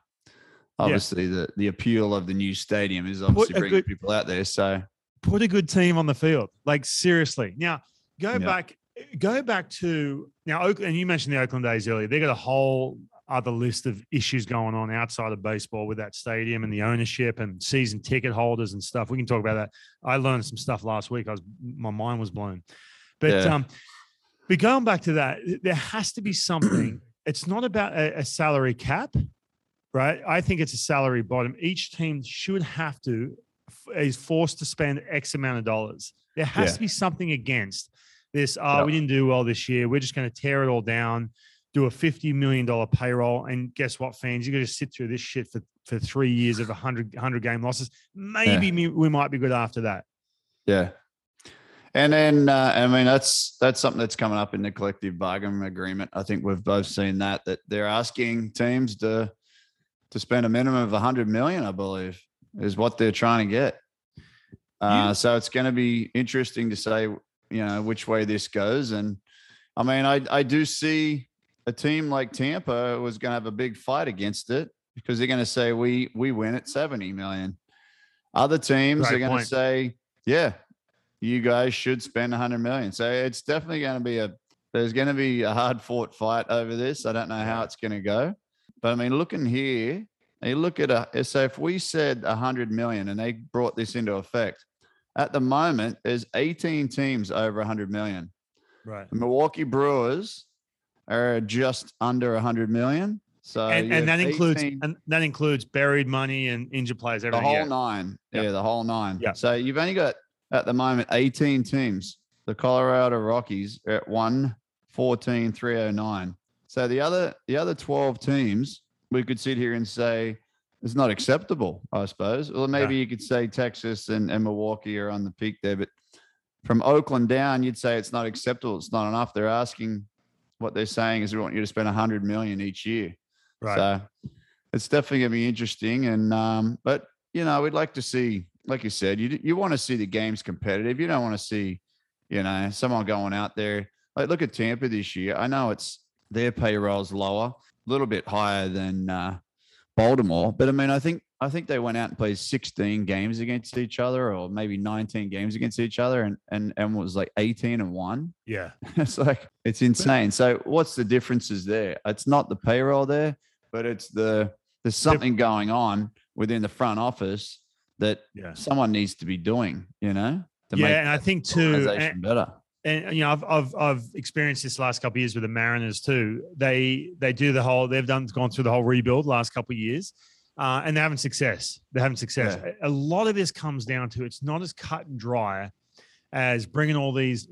obviously the, the appeal of the new stadium is obviously bringing good- people out there. So Put a good team on the field. Like seriously. Now go Yeah. back. Go back to now. Oakland, and you mentioned the Oakland days earlier. They got a whole other list of issues going on outside of baseball with that stadium and the ownership and season ticket holders and stuff. We can talk about that. I learned some stuff last week. I was my mind was blown. But Yeah. um, but going back to that, there has to be something. it's not about a, a salary cap, right? I think it's a salary bottom. Each team should have to is forced to spend X amount of dollars. There has Yeah. to be something against this. Oh, Yep. we didn't do well this year. We're just going to tear it all down, do a fifty million dollar payroll, and guess what, fans? You're going to sit through this shit for for three years of 100, 100 game losses. Maybe me- we might be good after that. Yeah. And then uh, I mean that's that's something that's coming up in the collective bargaining agreement. I think we've both seen that that they're asking teams to to spend a minimum of 100 million, I believe, is what they're trying to get. Uh, so it's going to be interesting to say, you know, which way this goes. And I mean, I I do see a team like Tampa was going to have a big fight against it because they're going to say we we win at 70 million. Other teams Great are going to say, yeah, you guys should spend 100 million. So it's definitely going to be a there's going to be a hard fought fight over this. I don't know how it's going to go, but I mean, looking here, you look at a so if we said 100 million and they brought this into effect, at the moment there's 18 teams over 100 million. Right. The Milwaukee Brewers are just under 100 million. So and, and that includes and that includes buried money and injured players. Everything. The whole yeah. nine. Yep. Yeah, the whole nine. Yep. So you've only got at the moment 18 teams. The Colorado Rockies are at 114 309. So the other the other 12 teams, we could sit here and say it's not acceptable, I suppose. Or maybe you could say Texas and, and Milwaukee are on the peak there, but from Oakland down, you'd say it's not acceptable. It's not enough. They're asking what they're saying is we want you to spend 100 million each year. Right. So it's definitely going to be interesting. And, um, but, you know, we'd like to see, like you said, you, you want to see the games competitive. You don't want to see, you know, someone going out there. Like, look at Tampa this year. I know it's their payroll's lower, a little bit higher than uh, Baltimore, but I mean, I think I think they went out and played 16 games against each other, or maybe 19 games against each other, and and and was like 18 and one. Yeah. It's like it's insane. So what's the differences there? It's not the payroll there, but it's the there's something going on within the front office that Yeah. someone needs to be doing, you know, to Yeah, and I think too, and- better. And you know, I've I've I've experienced this last couple of years with the Mariners too. They they do the whole they've done gone through the whole rebuild last couple of years, uh, and they're having success. They're having success. A a lot of this comes down to it's not as cut and dry as bringing all these,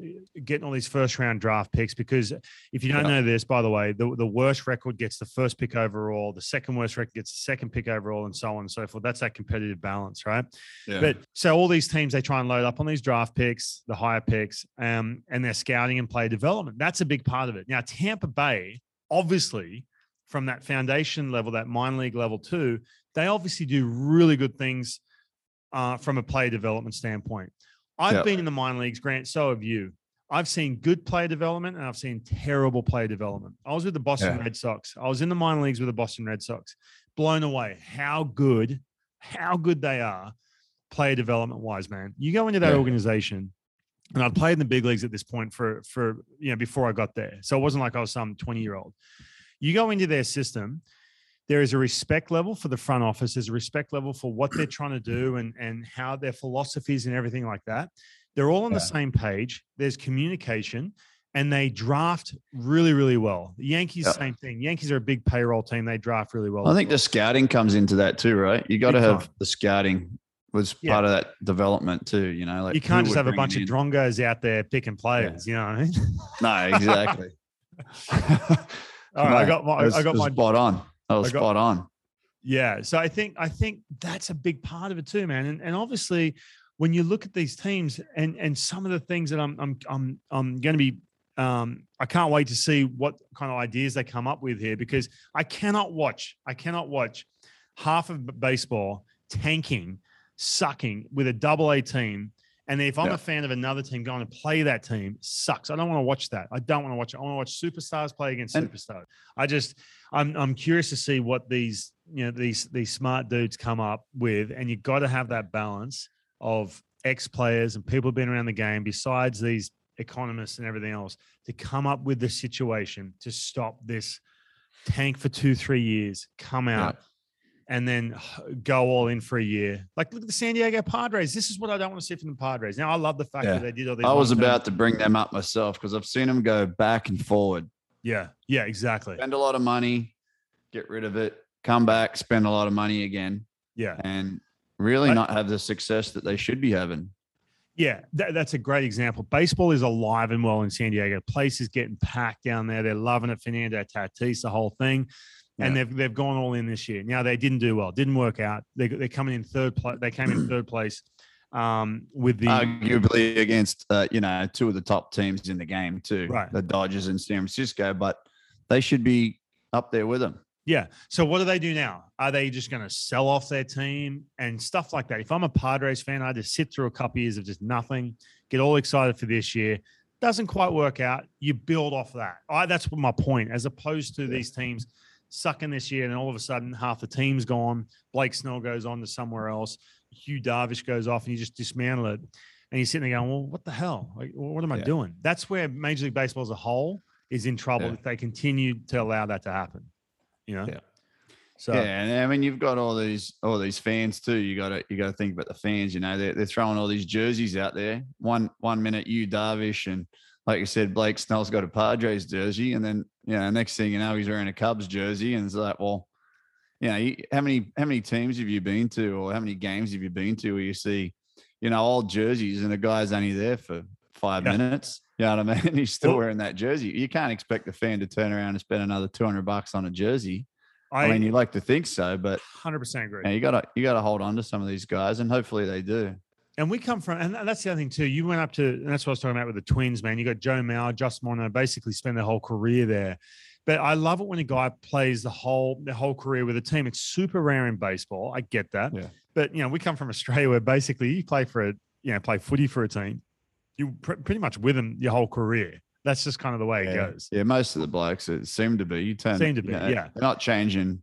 getting all these first round draft picks. Because if you don't Yeah. know this, by the way, the, the worst record gets the first pick overall, the second worst record gets the second pick overall, and so on and so forth. That's that competitive balance, right? Yeah. But so all these teams they try and load up on these draft picks, the higher picks, um, and their scouting and play development. That's a big part of it. Now Tampa Bay, obviously, from that foundation level, that minor league level too, they obviously do really good things uh, from a play development standpoint. I've Yeah. been in the minor leagues, Grant. So have you. I've seen good player development and I've seen terrible player development. I was with the Boston Yeah. Red Sox. I was in the minor leagues with the Boston Red Sox. Blown away how good, how good they are player development wise, man. You go into that Yeah. organization, and I'd played in the big leagues at this point for for you know before I got there. So it wasn't like I was some 20 year old. You go into their system, there is a respect level for the front office, there's a respect level for what they're trying to do mm-hmm. and and how their philosophies and everything like that. They're all on the same page. There's communication. And they draft really, really well. The Yankees, Yeah. same thing. Yankees are a big payroll team. They draft really well. I think well. the scouting comes into that too, right? You got to have the scouting was Yeah. part of that development too. You know, like you can't just have a bunch of in. drongos out there picking players. You know what I mean? No, exactly. All right, I got my, was- I got my, spot on. I got- spot on. yeah. So I think, I think that's a big part of it too, man. And, and obviously, when you look at these teams and and some of the things that I'm I'm I'm I'm going to be, um, I can't wait to see what kind of ideas they come up with here because I cannot watch, I cannot watch half of baseball tanking, sucking with a double A team. And if I'm Yeah. a fan of another team going to play that team, sucks. I don't want to watch that. I don't want to watch it. I want to watch superstars play against And- superstars. I just, I'm, I'm curious to see what these, you know, these, these smart dudes come up with. And you've got to have that balance of ex players and people who've been around the game, besides these economists and everything else, to come up with the situation to stop this tank for two, three years, come Yeah. And then go all in for a year. Like, look at the San Diego Padres. This is what I don't want to see from the Padres. Now, I love the fact Yeah. that they did all these. I was about to bring them up myself because I've seen them go back and forward, Yeah, yeah, exactly. spend a lot of money, get rid of it, come back, spend a lot of money again, Yeah, and really not have the success that they should be having. yeah, that, that's a great example. Baseball is alive and well in San Diego. Place is getting packed down there. They're loving it. Fernando Tatis, the whole thing, and they've they've gone all in this year. Now they didn't do well. Didn't work out. They they're coming in third place. They came in third place um, with the Arguably against uh, you know two of the top teams in the game too, Right. the Dodgers and San Francisco, but they should be up there with them. Yeah. So what do they do now? Are they just going to sell off their team and stuff like that? If I'm a Padres fan, I just sit through a couple years of just nothing, get all excited for this year. Doesn't quite work out. You build off that. I, that's my point. As opposed to these teams sucking this year, and all of a sudden half the team's gone. Blake Snell goes on to somewhere else. Yu Darvish goes off, and you just dismantle it. And you're sitting there going, "Well, what the hell? Like, what am I Yeah. doing?" That's where Major League Baseball as a whole is in trouble Yeah. if they continue to allow that to happen. You know. Yeah. So yeah, and I mean you've got all these all these fans too. You got to you got to think about the fans. You know, they're, they're throwing all these jerseys out there. One one minute you Darvish and like you said, Blake Snell's got a Padres jersey, and then you know, next thing you know, he's wearing a Cubs jersey, and it's like, well, you know, you- how many how many teams have you been to, or how many games have you been to where you see, you know, old jerseys, and the guy's only there for five Yeah. minutes. You know what I mean? He's still Well- wearing that jersey. You can't expect the fan to turn around and spend another two hundred bucks on a jersey. I, I, mean, you like to think so, but 100% agree. you, know, you gotta you gotta hold on to some of these guys, and hopefully they do. And we come from, and that's the other thing too. You went up to, and that's what I was talking about with the Twins, man. You got Joe Mauer, Justin Morneau, basically spend their whole career there. But I love it when a guy plays the whole the whole career with a team. It's super rare in baseball. I get that. Yeah. But you know, we come from Australia where basically you play for a, you know, play footy for a team. You pr- pretty much with them your whole career. That's just kind of the way it goes. Yeah, most of the blokes it seem to be. You turn Seem to you be, know, yeah. They're not changing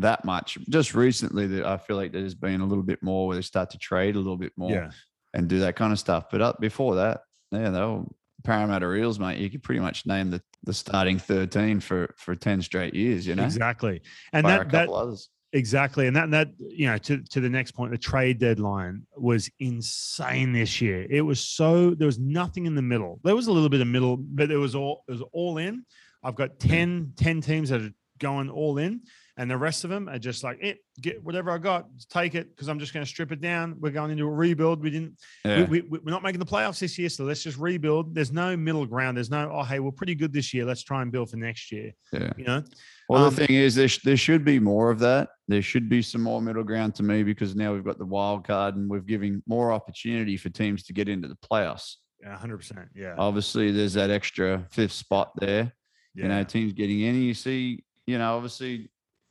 that much. Just recently, that I feel like there's been a little bit more where they start to trade a little bit more Yeah. and do that kind of stuff. But up before that, yeah, they were Parramatta Eels, mate. You could pretty much name the, the starting 13 for for 10 straight years, you know? Exactly. And a that, that others. Exactly. And that, that, you know, to, to the next point, the trade deadline was insane this year. It was so, there was nothing in the middle. There was a little bit of middle, but it was all, it was all in. I've got mm. 10, 10 teams that are going all in, and the rest of them are just like, it, get whatever I got, take it because I'm just going to strip it down. We're going into a rebuild. We didn't, Yeah. we, we, we're not making the playoffs this year, so let's just rebuild. There's no middle ground. There's no, oh, hey, we're pretty good this year. Let's try and build for next year. yeah. You know, Well, Um, the thing is, there, sh- there should be more of that. There should be some more middle ground to me because now we've got the wild card and we're giving more opportunity for teams to get into the playoffs. yeah, 100%. Yeah. Obviously, there's that extra fifth spot there. yeah. You know, teams getting in. You see, you know, obviously,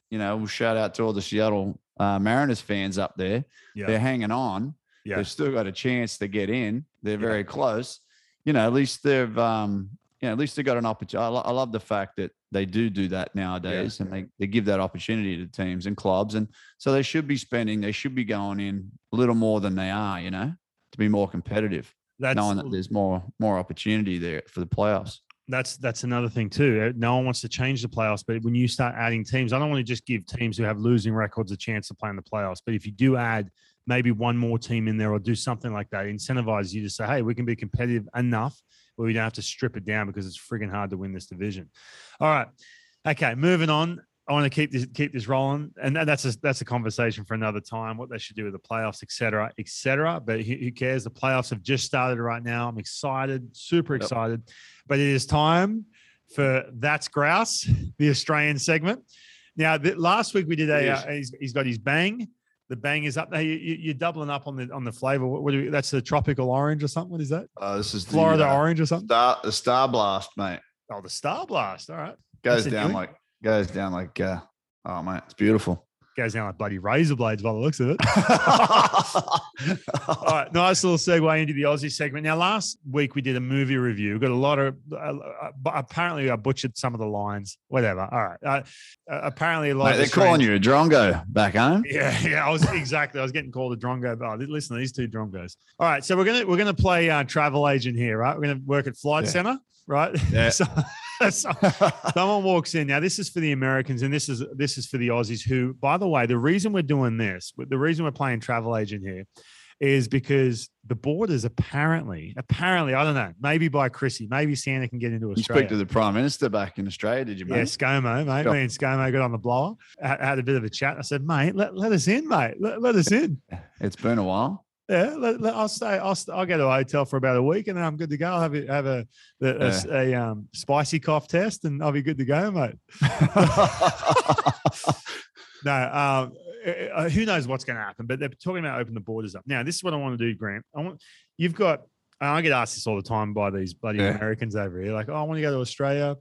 you know, shout out to all the Seattle uh, Mariners fans up there. yeah. They're hanging on. Yeah. They've still got a chance to get in. They're Yeah. very close. You know, at least they've, um, you know, at least they got an opportunity. I, lo- I love the fact that they do do that nowadays, and they they give that opportunity to teams and clubs, and so they should be spending. They should be going in a little more than they are. You know, to be more competitive, That's knowing that there's more more opportunity there for the playoffs. That's that's another thing too. Uh, No one wants to change the playoffs, but when you start adding teams, I don't want to just give teams who have losing records a chance to play in the playoffs. But if you do add maybe one more team in there or do something like that, incentivize you to say, hey, we can be competitive enough where we don't have to strip it down because it's frigging hard to win this division. All right. Okay, moving on. I want to keep this keep this rolling, and that's a that's a conversation for another time. What they should do with the playoffs, etc., cetera, et cetera. But who, who cares? The playoffs have just started right now. I'm excited, super Yep. excited. But it is time for that's grouse, the Australian segment. Now, the, last week we did a. Uh, he's, he's got his bang. The bang is up there. You, you- you're doubling up on the on the flavor. What, what do we, that's the tropical orange or something. What is that? Uh, this is Florida orange or something? Star, the Star Blast, mate. Oh, the Star Blast. All right. Goes That's down like goes down like. Uh, oh, mate, it's beautiful. Goes down like bloody razor blades by the looks of it. All right, nice little segue into the Aussie segment. Now, last week we did a movie review. We got a lot of. Uh, uh, apparently, I butchered some of the lines. Whatever. All right. Uh, uh, apparently, a lot. Mate, of they're calling you a drongo back home. Yeah, yeah. I was exactly. I was getting called a drongo. Oh, listen to these two drongos. All right, so we're gonna we're gonna play uh, travel agent here, right? We're gonna work at Flight Yeah. Center, right? Yeah. so, so someone walks in. Now, this is for the Americans, and this is this is for the Aussies. Who, by the way, the reason we're doing this, the reason we're playing travel agent here, is because the borders apparently, apparently, I don't know, maybe by Chrissy, maybe Santa can get into Australia. You speak to the Prime Minister back in Australia, did you, Yeah, mate? ScoMo, mate. Sure. Me and ScoMo got on the blower, had, had a bit of a chat. I said, mate, let, let us in, mate. Let, let us in. It's been a while. Yeah, let, let- I'll stay. I'll, st- I'll go to a hotel for about a week, and then I'm good to go. I'll have a have a, a, a s- a, um, spicy cough test, and I'll be good to go, mate. No, um, uh, uh, who knows what's going to happen? But they're talking about opening the borders up. Now, this is what I want to do, Grant. I want you've got. and I get asked this all the time by these bloody Yeah. Americans over here, like, "Oh, I want to go to Australia."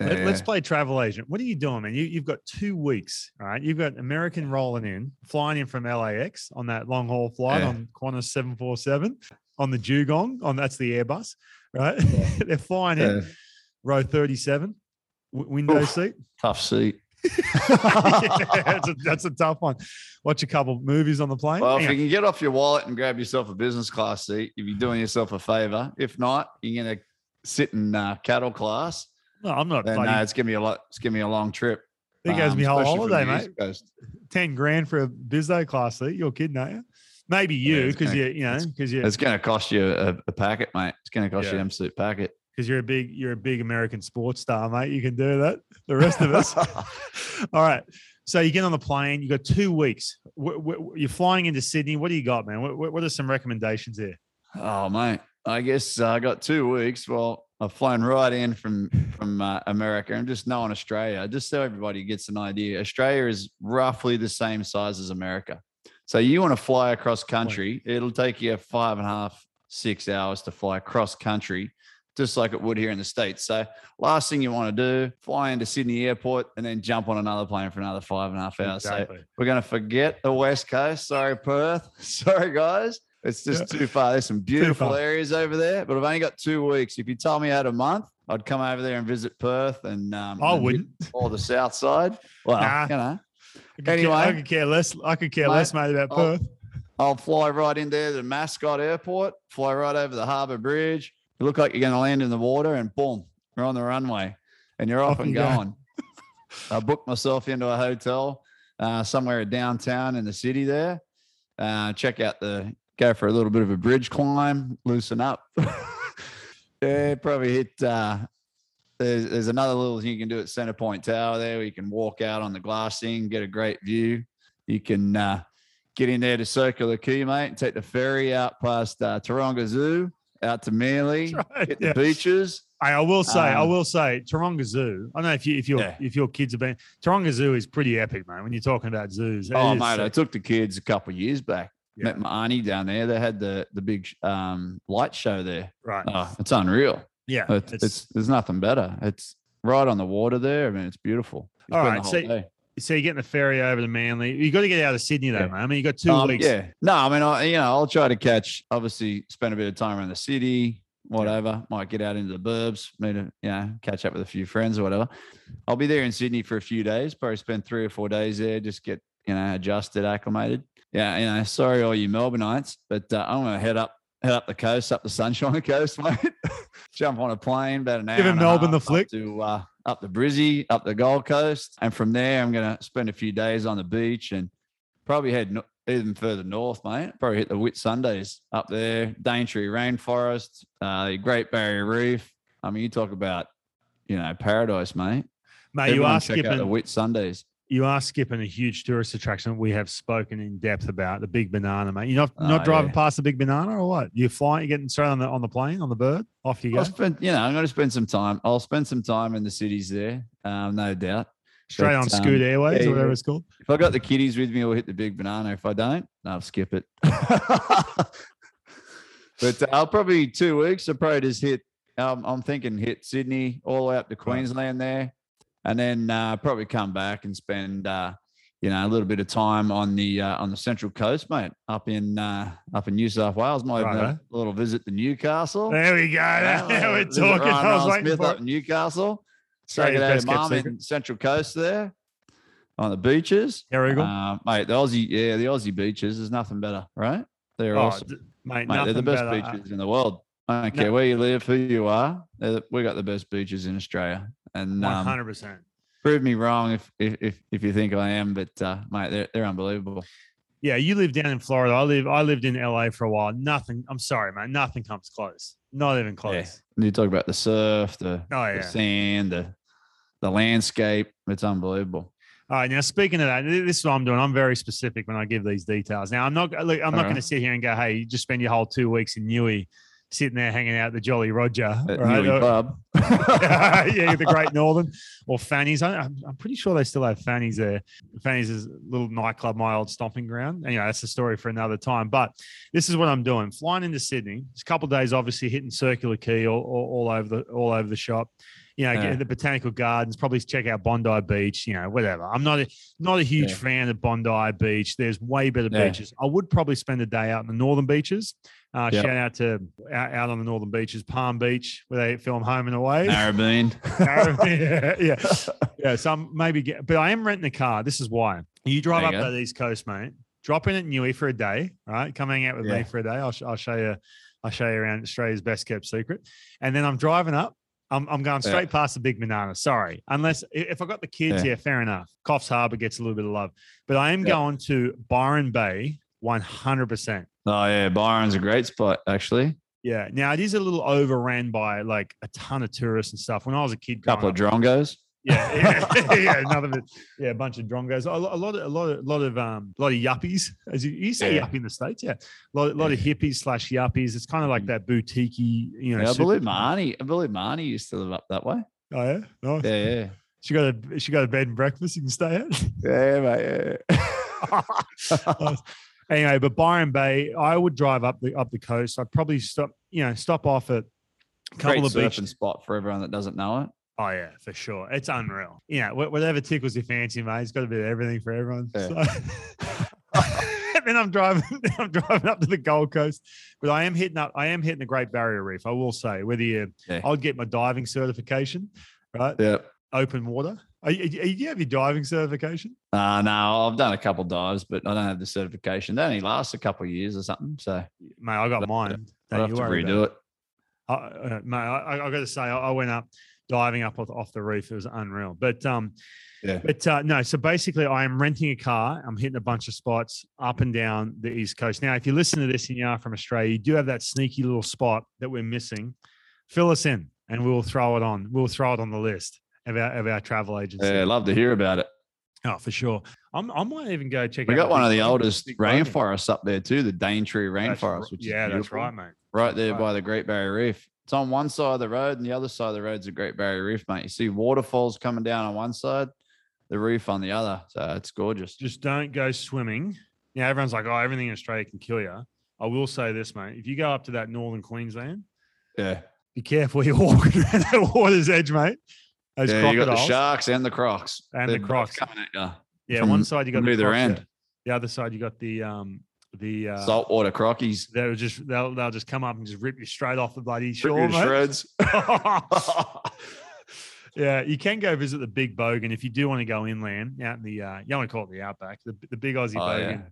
Let, us play travel agent. What are you doing, man? You, you've got two weeks, all right? You've got American rolling in, flying in from LAX on that long haul flight Yeah. on Qantas 747 on the Dugong, on that's the Airbus, right? They're flying in, row 37, w- window Oof. seat. Tough seat. yeah, that's, a, that's a tough one. Watch a couple movies on the plane. Well, if Hang you can get off your wallet and grab yourself a business class seat, you'd be doing yourself a favor. If not, you're gonna sit in uh, cattle class. No, I'm not. Then bloody, it's gonna be a lot. It's gonna be a long trip. there goes um, me whole holiday, mate. 10 grand for a bizzo class seat. You're kidding, aren't you? Maybe you, because gonna- you, you know, because you, It's gonna cost you a, a packet, mate. It's gonna cost you Yeah. an absolute packet. because you're a big you're a big American sports star, mate. You can do that. The rest of us. All right. So you get on the plane. You got two weeks. You're flying into Sydney. What do you got, man? What, what- what are some recommendations there? Oh mate, I guess uh, I got two weeks. Well, I've flown right in from from uh, America. I'm just knowing Australia, just so everybody gets an idea. Australia is roughly the same size as America. So you want to fly across country? It'll take you five and a half, six hours to fly across country, just like it would here in the states. So last thing you want to do, fly into Sydney Airport and then jump on another plane for another five and a half hours. So we're going to forget the West Coast. Sorry, Perth. Sorry, guys. It's just too far. There's some beautiful areas over there, but I've only got two weeks. If you told me I had a month, I'd come over there and visit Perth and um, I wouldn't. or the South Side. Well, Nah. you know, I could care- I could care less. I could care Mate, less, mate, about I'll- Perth. I'll fly right in there to the Mascot Airport, fly right over the Harbour Bridge. You look like you're going to land in the water, and boom, you're on the runway, and you're off, Off and you go. going. I booked myself into a hotel uh, somewhere downtown in the city there. Uh, check out the go for a little bit of a bridge climb, loosen up. yeah, probably hit. Uh, there's, there's another little thing you can do at Center Point Tower there, where you can walk out on the glass thing, get a great view. You can uh, get in there to Circular Quay, mate, and take the ferry out past uh, Taronga Zoo, out to That's right, hit yeah. the beaches. Hey, I will say, I Um, will say, Taronga Zoo. I don't know if you if your Yeah. if your kids have been Taronga Zoo is pretty epic, man. When you're talking about zoos, Oh, mate, I took the kids a couple of years back. Yeah. Met my auntie down there. They had the the big um, light show there. right. Oh, it's unreal. yeah, It's, it's, there's nothing better. It's right on the water there. I mean, it's beautiful. You All right, so- day. so you're getting the ferry over to Manly. You got to get out of Sydney though, Yeah. man. I mean, you got two Um, weeks. Yeah. No, I mean, I, you know, I'll try to catch. Obviously, spend a bit of time around the city. Whatever. Might get out into the burbs. Meet a, you know, catch up with a few friends or whatever. I'll be there in Sydney for a few days. Probably spend three or four days there. Just get you know adjusted, acclimated. Yeah. You know, sorry all you Melbourneites, but uh, I'm gonna head up. Head up the coast, up the Sunshine Coast, mate. Jump on a plane, about an hour. Giving Melbourne the flick. to uh, up the Brizzy, up the Gold Coast, and from there, I'm gonna spend a few days on the beach and probably head no- even further north, mate. Probably hit the Whitsundays up there, Daintree Rainforest, uh, the Great Barrier Reef. I mean, you talk about, you know, paradise, mate. mate, you Everyone are check out the skipping. Whitsundays. You are skipping a huge tourist attraction we have spoken in depth about the big banana, mate. You're not Oh, not driving yeah. past the big banana or what? You're flying? you're getting straight on the on the plane on the bird? Off you go. I'll spend, you know, I'm going to spend some time. I'll spend some time in the cities there, um, no doubt. Straight But, on um, Scoot Airways yeah, or whatever it's called. If I got the kiddies with me, I'll hit the big banana. If I don't, I'll skip it. but uh, I'll probably two weeks. I'll probably just hit. Um, I'm thinking hit Sydney all the way up to Queensland there, and then uh, probably come back and spend uh, you know a little bit of time on the uh, on the central coast, mate, up in uh, up in New South Wales. Might have Righto. a little visit to Newcastle. There we go. Yeah, Now we're talking. Ryan I was Ryan waiting Smith up in Newcastle. Australia's Straight out best of kept mum in Central Coast there on the beaches. Terrigal. Uh, mate, the Aussie, yeah, the Aussie beaches. There's nothing better, right? They're Oh, awesome, d- mate, mate. They're the best better. Beaches in the world. I don't No. care where you live, who you are. the- We got the best beaches in Australia, and um, hundred percent. prove me wrong if if if, you think I am. But uh, mate, they're they're unbelievable. Yeah, you live down in Florida. I live. I lived in LA for a while. Nothing. I'm sorry, man. Nothing comes close. Not even close. And you talk about the surf, the, Oh the yeah. sand, the the landscape. It's unbelievable. All right. Now, speaking of that, this is what I'm doing. I'm very specific when I give these details. Now, I'm not. Look, I'm not going to sit here and go, "Hey, you just spend your whole two weeks in Newey, sitting there hanging out the Jolly Roger." At right? Newey Or- Pub. yeah, the Great Northern or Fanny's. I, I'm, I'm pretty sure they still have Fanny's there. Fanny's is a little nightclub, my old stomping ground. Anyway, that's a story for another time. But this is what I'm doing: flying into Sydney. It's a couple of days, obviously hitting Circular Quay all, all, all over the all over the shop. You know, Yeah. the botanical gardens. Probably check out Bondi Beach. You know, whatever. I'm not a not a huge Yeah. fan of Bondi Beach. There's way better Yeah. beaches. I would probably spend a day out in the northern beaches. Uh, Yep. Shout out to out, out on the northern beaches, Palm Beach, where they film Home and Away. Narrabeen. yeah, yeah, yeah. So I'm maybe get, but I am renting a car. This is why you drive There up you the East Coast, mate. Drop in at Newey for a day. right? come hang out with me for a day. I'll, I'll show you. I'll show you around Australia's best kept secret. And then I'm driving up. I'm, I'm going Yeah. straight past the big banana. Sorry, unless if I got the kids, Yeah. yeah, fair enough. Coffs Harbour gets a little bit of love, but I am Yeah. going to Byron Bay, 100. percent Oh yeah, Byron's a great spot actually. Yeah. Now it is a little overran by like a ton of tourists and stuff. When I was a kid, couple of drongos. Yeah, yeah, yeah, another bit, yeah, a bunch of drongos, a, a lot of, a lot of, a lot of, um, a lot of yuppies, as you, you say, Yeah. yuppie in the states, yeah, a lot, lot of hippies slash yuppies. It's kind of like that boutiquey, you know. Yeah, I believe Marnie. I believe Marnie used to live up that way. Oh yeah, no, Yeah, yeah, she got a she got a bed and breakfast you can stay at. yeah, mate. Yeah. anyway, but Byron Bay, I would drive up the up the coast. I'd probably stop, you know, stop off at a couple Great of surfing beaches. spot for everyone that doesn't know it. Oh yeah, for sure. It's unreal. Yeah, wh- whatever tickles your fancy, mate. It's got a bit of everything for everyone. Yeah. So- then I'm driving. I'm driving up to the Gold Coast, but I am hitting up. I am hitting the Great Barrier Reef. I will say, whether you, Yeah. I'll get my diving certification, right? Yeah. Open water. Are you, are you- do you have your diving certification? Uh, no, I've done a couple dives, but I don't have the certification. That only lasts a couple of years or something. So Mate, I got mine. Don't have you to redo it. it. I, uh, mate, I, I got to say, I, I went up diving up off, off the reef. It was unreal. But um, Yeah. But uh, no, so basically, I am renting a car. I'm hitting a bunch of spots up and down the east coast. Now, if you listen to this and you are from Australia, you do have that sneaky little spot that we're missing. Fill us in, and we'll throw it on. We'll throw it on the list of our of our travel agency. Yeah, love to hear about it. Oh, for sure. I'm, I might even go check out. We got one of the oldest rainforests up there too, the Daintree That's rainforest, which yeah, is that's right, mate. right there right. by the Great Barrier Reef. It's on one side of the road, and the other side of the road's a Great Barrier Reef, mate. You see waterfalls coming down on one side, the reef on the other. So it's gorgeous. Just don't go swimming. Now, everyone's like, oh, everything in Australia can kill you. I will say this, mate. If you go up to that northern Queensland, Yeah, be careful you're walking around that water's edge, mate. Those yeah. You got the sharks and the crocs, And the They're both crocs. coming at you. yeah, one side you got the either crocs, end. yeah. The other side you got the um the uh, Saltwater crockies. They'll just they'll they'll just come up and just rip you straight off the bloody Rip shore, mate. shreds. yeah, you can go visit the Big Bogan if you do want to go inland out in the uh, you want to call it the outback, the, the Big Aussie Oh. Bogan.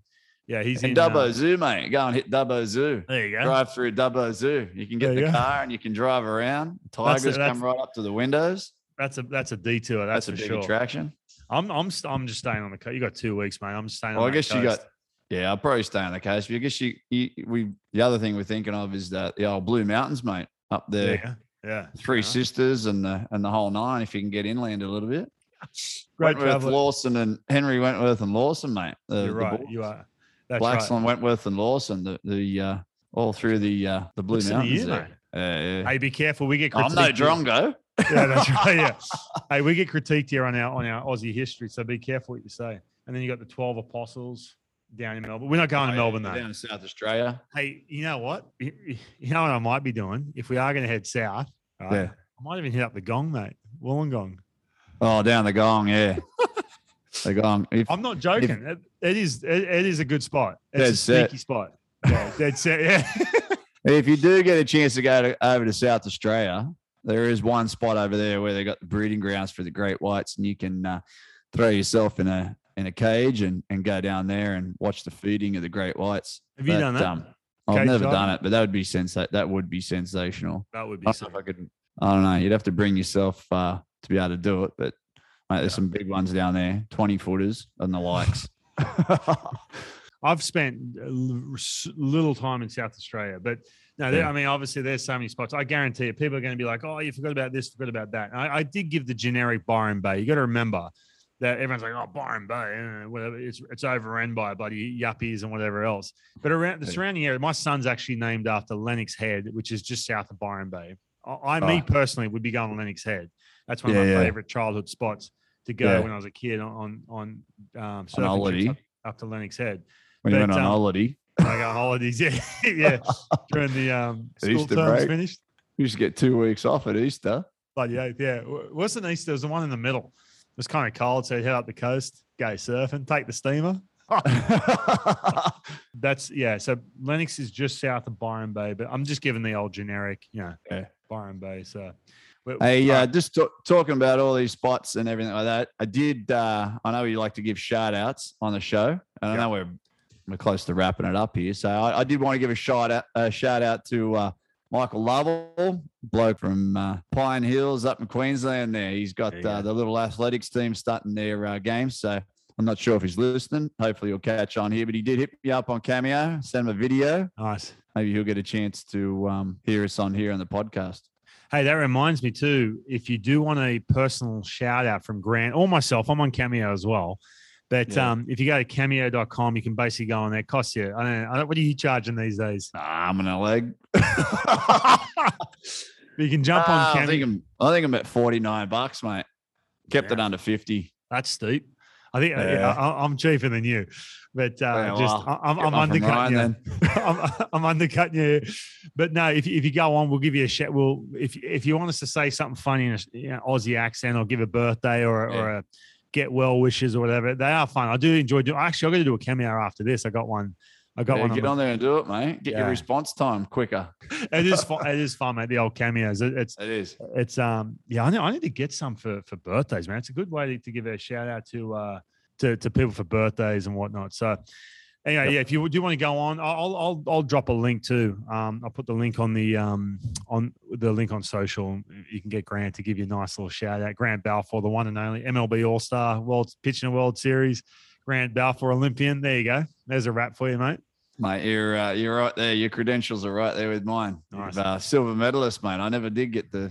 Yeah, he's and in Dubbo uh, Zoo, mate. Go and hit Dubbo Zoo. There you go. Drive through Dubbo Zoo. You can get There the car and you can drive around. That's Tigers that's- come right up to the windows. That's a that's a detour. That's, That's, a for big sure. attraction. I'm I'm I'm just staying on the coast. You got two weeks, mate. I'm just staying. Well, I guess you got. Yeah, I'll probably stay on the coast. But I guess you, you, we. The other thing we're thinking of is that the old Blue Mountains, mate, up there. Yeah, yeah. Three Yeah. sisters and the and the whole nine. If you can get inland a little bit. Great Wentworth. Lawson, and Henry Wentworth and Lawson, mate. The, You're right. You are. That's right. Blaxland, Wentworth, and Lawson. The the uh, all through the uh, the Blue Mountains. you, there. mate. Yeah, yeah. Hey, be careful. We get. I'm no drongo. Yeah, that's right. Yeah. hey, we get critiqued here on our on our Aussie history, so be careful what you say. And then you got the Twelve Apostles down in Melbourne. We're not going Oh, to Melbourne though. Down in South Australia. Hey, you know what? You know what I might be doing if we are going to head south. Right? Yeah. I might even hit up the Gong, mate. Wollongong. Oh, down the gong, yeah. the gong. If, I'm not joking. It, it is. It, it is a good spot. It's Dead a set. sneaky spot. Yeah, dead set. Yeah. if you do get a chance to go to, over to South Australia, there is one spot over there where they got the breeding grounds for the great whites, and you can uh, throw yourself in a in a cage and, and go down there and watch the feeding of the great whites. Have you done that? um, I've never diving? done it, but that would be sensa- That would be sensational. that would be. I don't. I could. I don't know. You'd have to bring yourself uh, to be able to do it, but mate, there's some big ones down there, twenty footers and the likes. I've spent a l- s- little time in South Australia, but no, there, Yeah. I mean, obviously, there's so many spots. I guarantee you, people are going to be like, "Oh, you forgot about this, forgot about that." I, I did give the generic Byron Bay. You got to remember that everyone's like, "Oh, Byron Bay, uh, whatever." It's it's overrun by bloody yuppies and whatever else. But around the surrounding area, my son's actually named after Lennox Head, which is just south of Byron Bay. I, I me Oh. personally, would be going to Lennox Head. That's one of Yeah, my yeah. favorite childhood spots to go Yeah. when I was a kid on on um, On surfing up, up to Lennox Head. when you But, went on um, holiday, I go on holidays. Yeah, yeah. During the um, school Easter terms break. finished. you just get two weeks off at Easter. Bloody oath, yeah. Wh- What's the Easter? There's the one in the middle. Was kind of cold, so head up the coast, go surfing, take the steamer. That's yeah. So Lennox is just south of Byron Bay, but I'm just giving the old generic, you know, Yeah. Byron Bay. So, Hey, uh, just ta- talking about all these spots and everything like that. I did. Uh, I know you like to give shout outs on the show. And I know we're we're close to wrapping it up here, so I, I did want to give a shout out, a shout out to uh, Michael Lovell, bloke from uh, Pine Hills up in Queensland. There, he's got There uh, go. the little athletics team starting their uh, games. So I'm not sure if he's listening. Hopefully he'll catch on here, but he did hit me up on Cameo, send him a video. Nice. Maybe he'll get a chance to um, hear us on here on the podcast. Hey, that reminds me too. If you do want a personal shout out from Grant or myself, I'm on Cameo as well. But Yeah. um, if you go to cameo.com, you can basically go on there. It costs you. I don't know. I don't, what are you charging these days? Arm and a leg. You can jump on Ah, I think I'm. I think I'm at 49 bucks, mate. Kept it under 50. That's steep. I think uh, Yeah. yeah, I, I'm cheaper than you, but uh, Yeah, well, I- I'm, I'm undercutting Ryan you. I'm, I'm undercutting you. But no, if, you- if you go on, we'll give you a shout. We'll if if you want us to say something funny in a you know, Aussie accent or give a birthday or or a get well wishes or whatever, they are fun. I do enjoy doing. Actually, I'm going to do a cameo after this. I got one. I got Yeah, one. get on on there and do it, mate. Get Yeah. your response time quicker. it is fun. It is fun, mate. The old cameos. It, it's It is. it's um yeah I, know, I need to get some for for birthdays man it's a good way to, to give a shout out to uh to, to people for birthdays and whatnot so anyway yeah if you do want to go on I'll, I'll i'll drop a link too um i'll put the link on the um on the link on social you can get grant to give you a nice little shout out grant balfour the one and only mlb all-star world pitching a world series grant balfour olympian there you go there's a wrap for you mate Mate, you're uh, you're right there. Your credentials are right there with mine. Nice. Uh, silver medalist, mate. I never did get the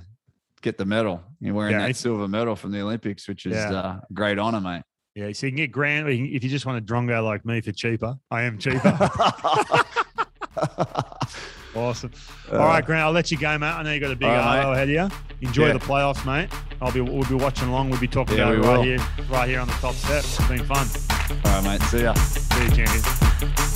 get the medal. You're wearing Yeah, that silver medal from the Olympics, which is Yeah. uh, a great honor, mate. Yeah so you can get grant or you can- if you just want a drongo like me for cheaper i am cheaper Awesome. All right, Grant, I'll let you go, mate. I know you got a big Uh, right, ahead of you. Enjoy Yeah. the playoffs, mate. I'll be we'll be watching along. We'll be talking Yeah, about it right will. here, right here on the top step. It's been fun. All right, mate. See ya. See you, champion.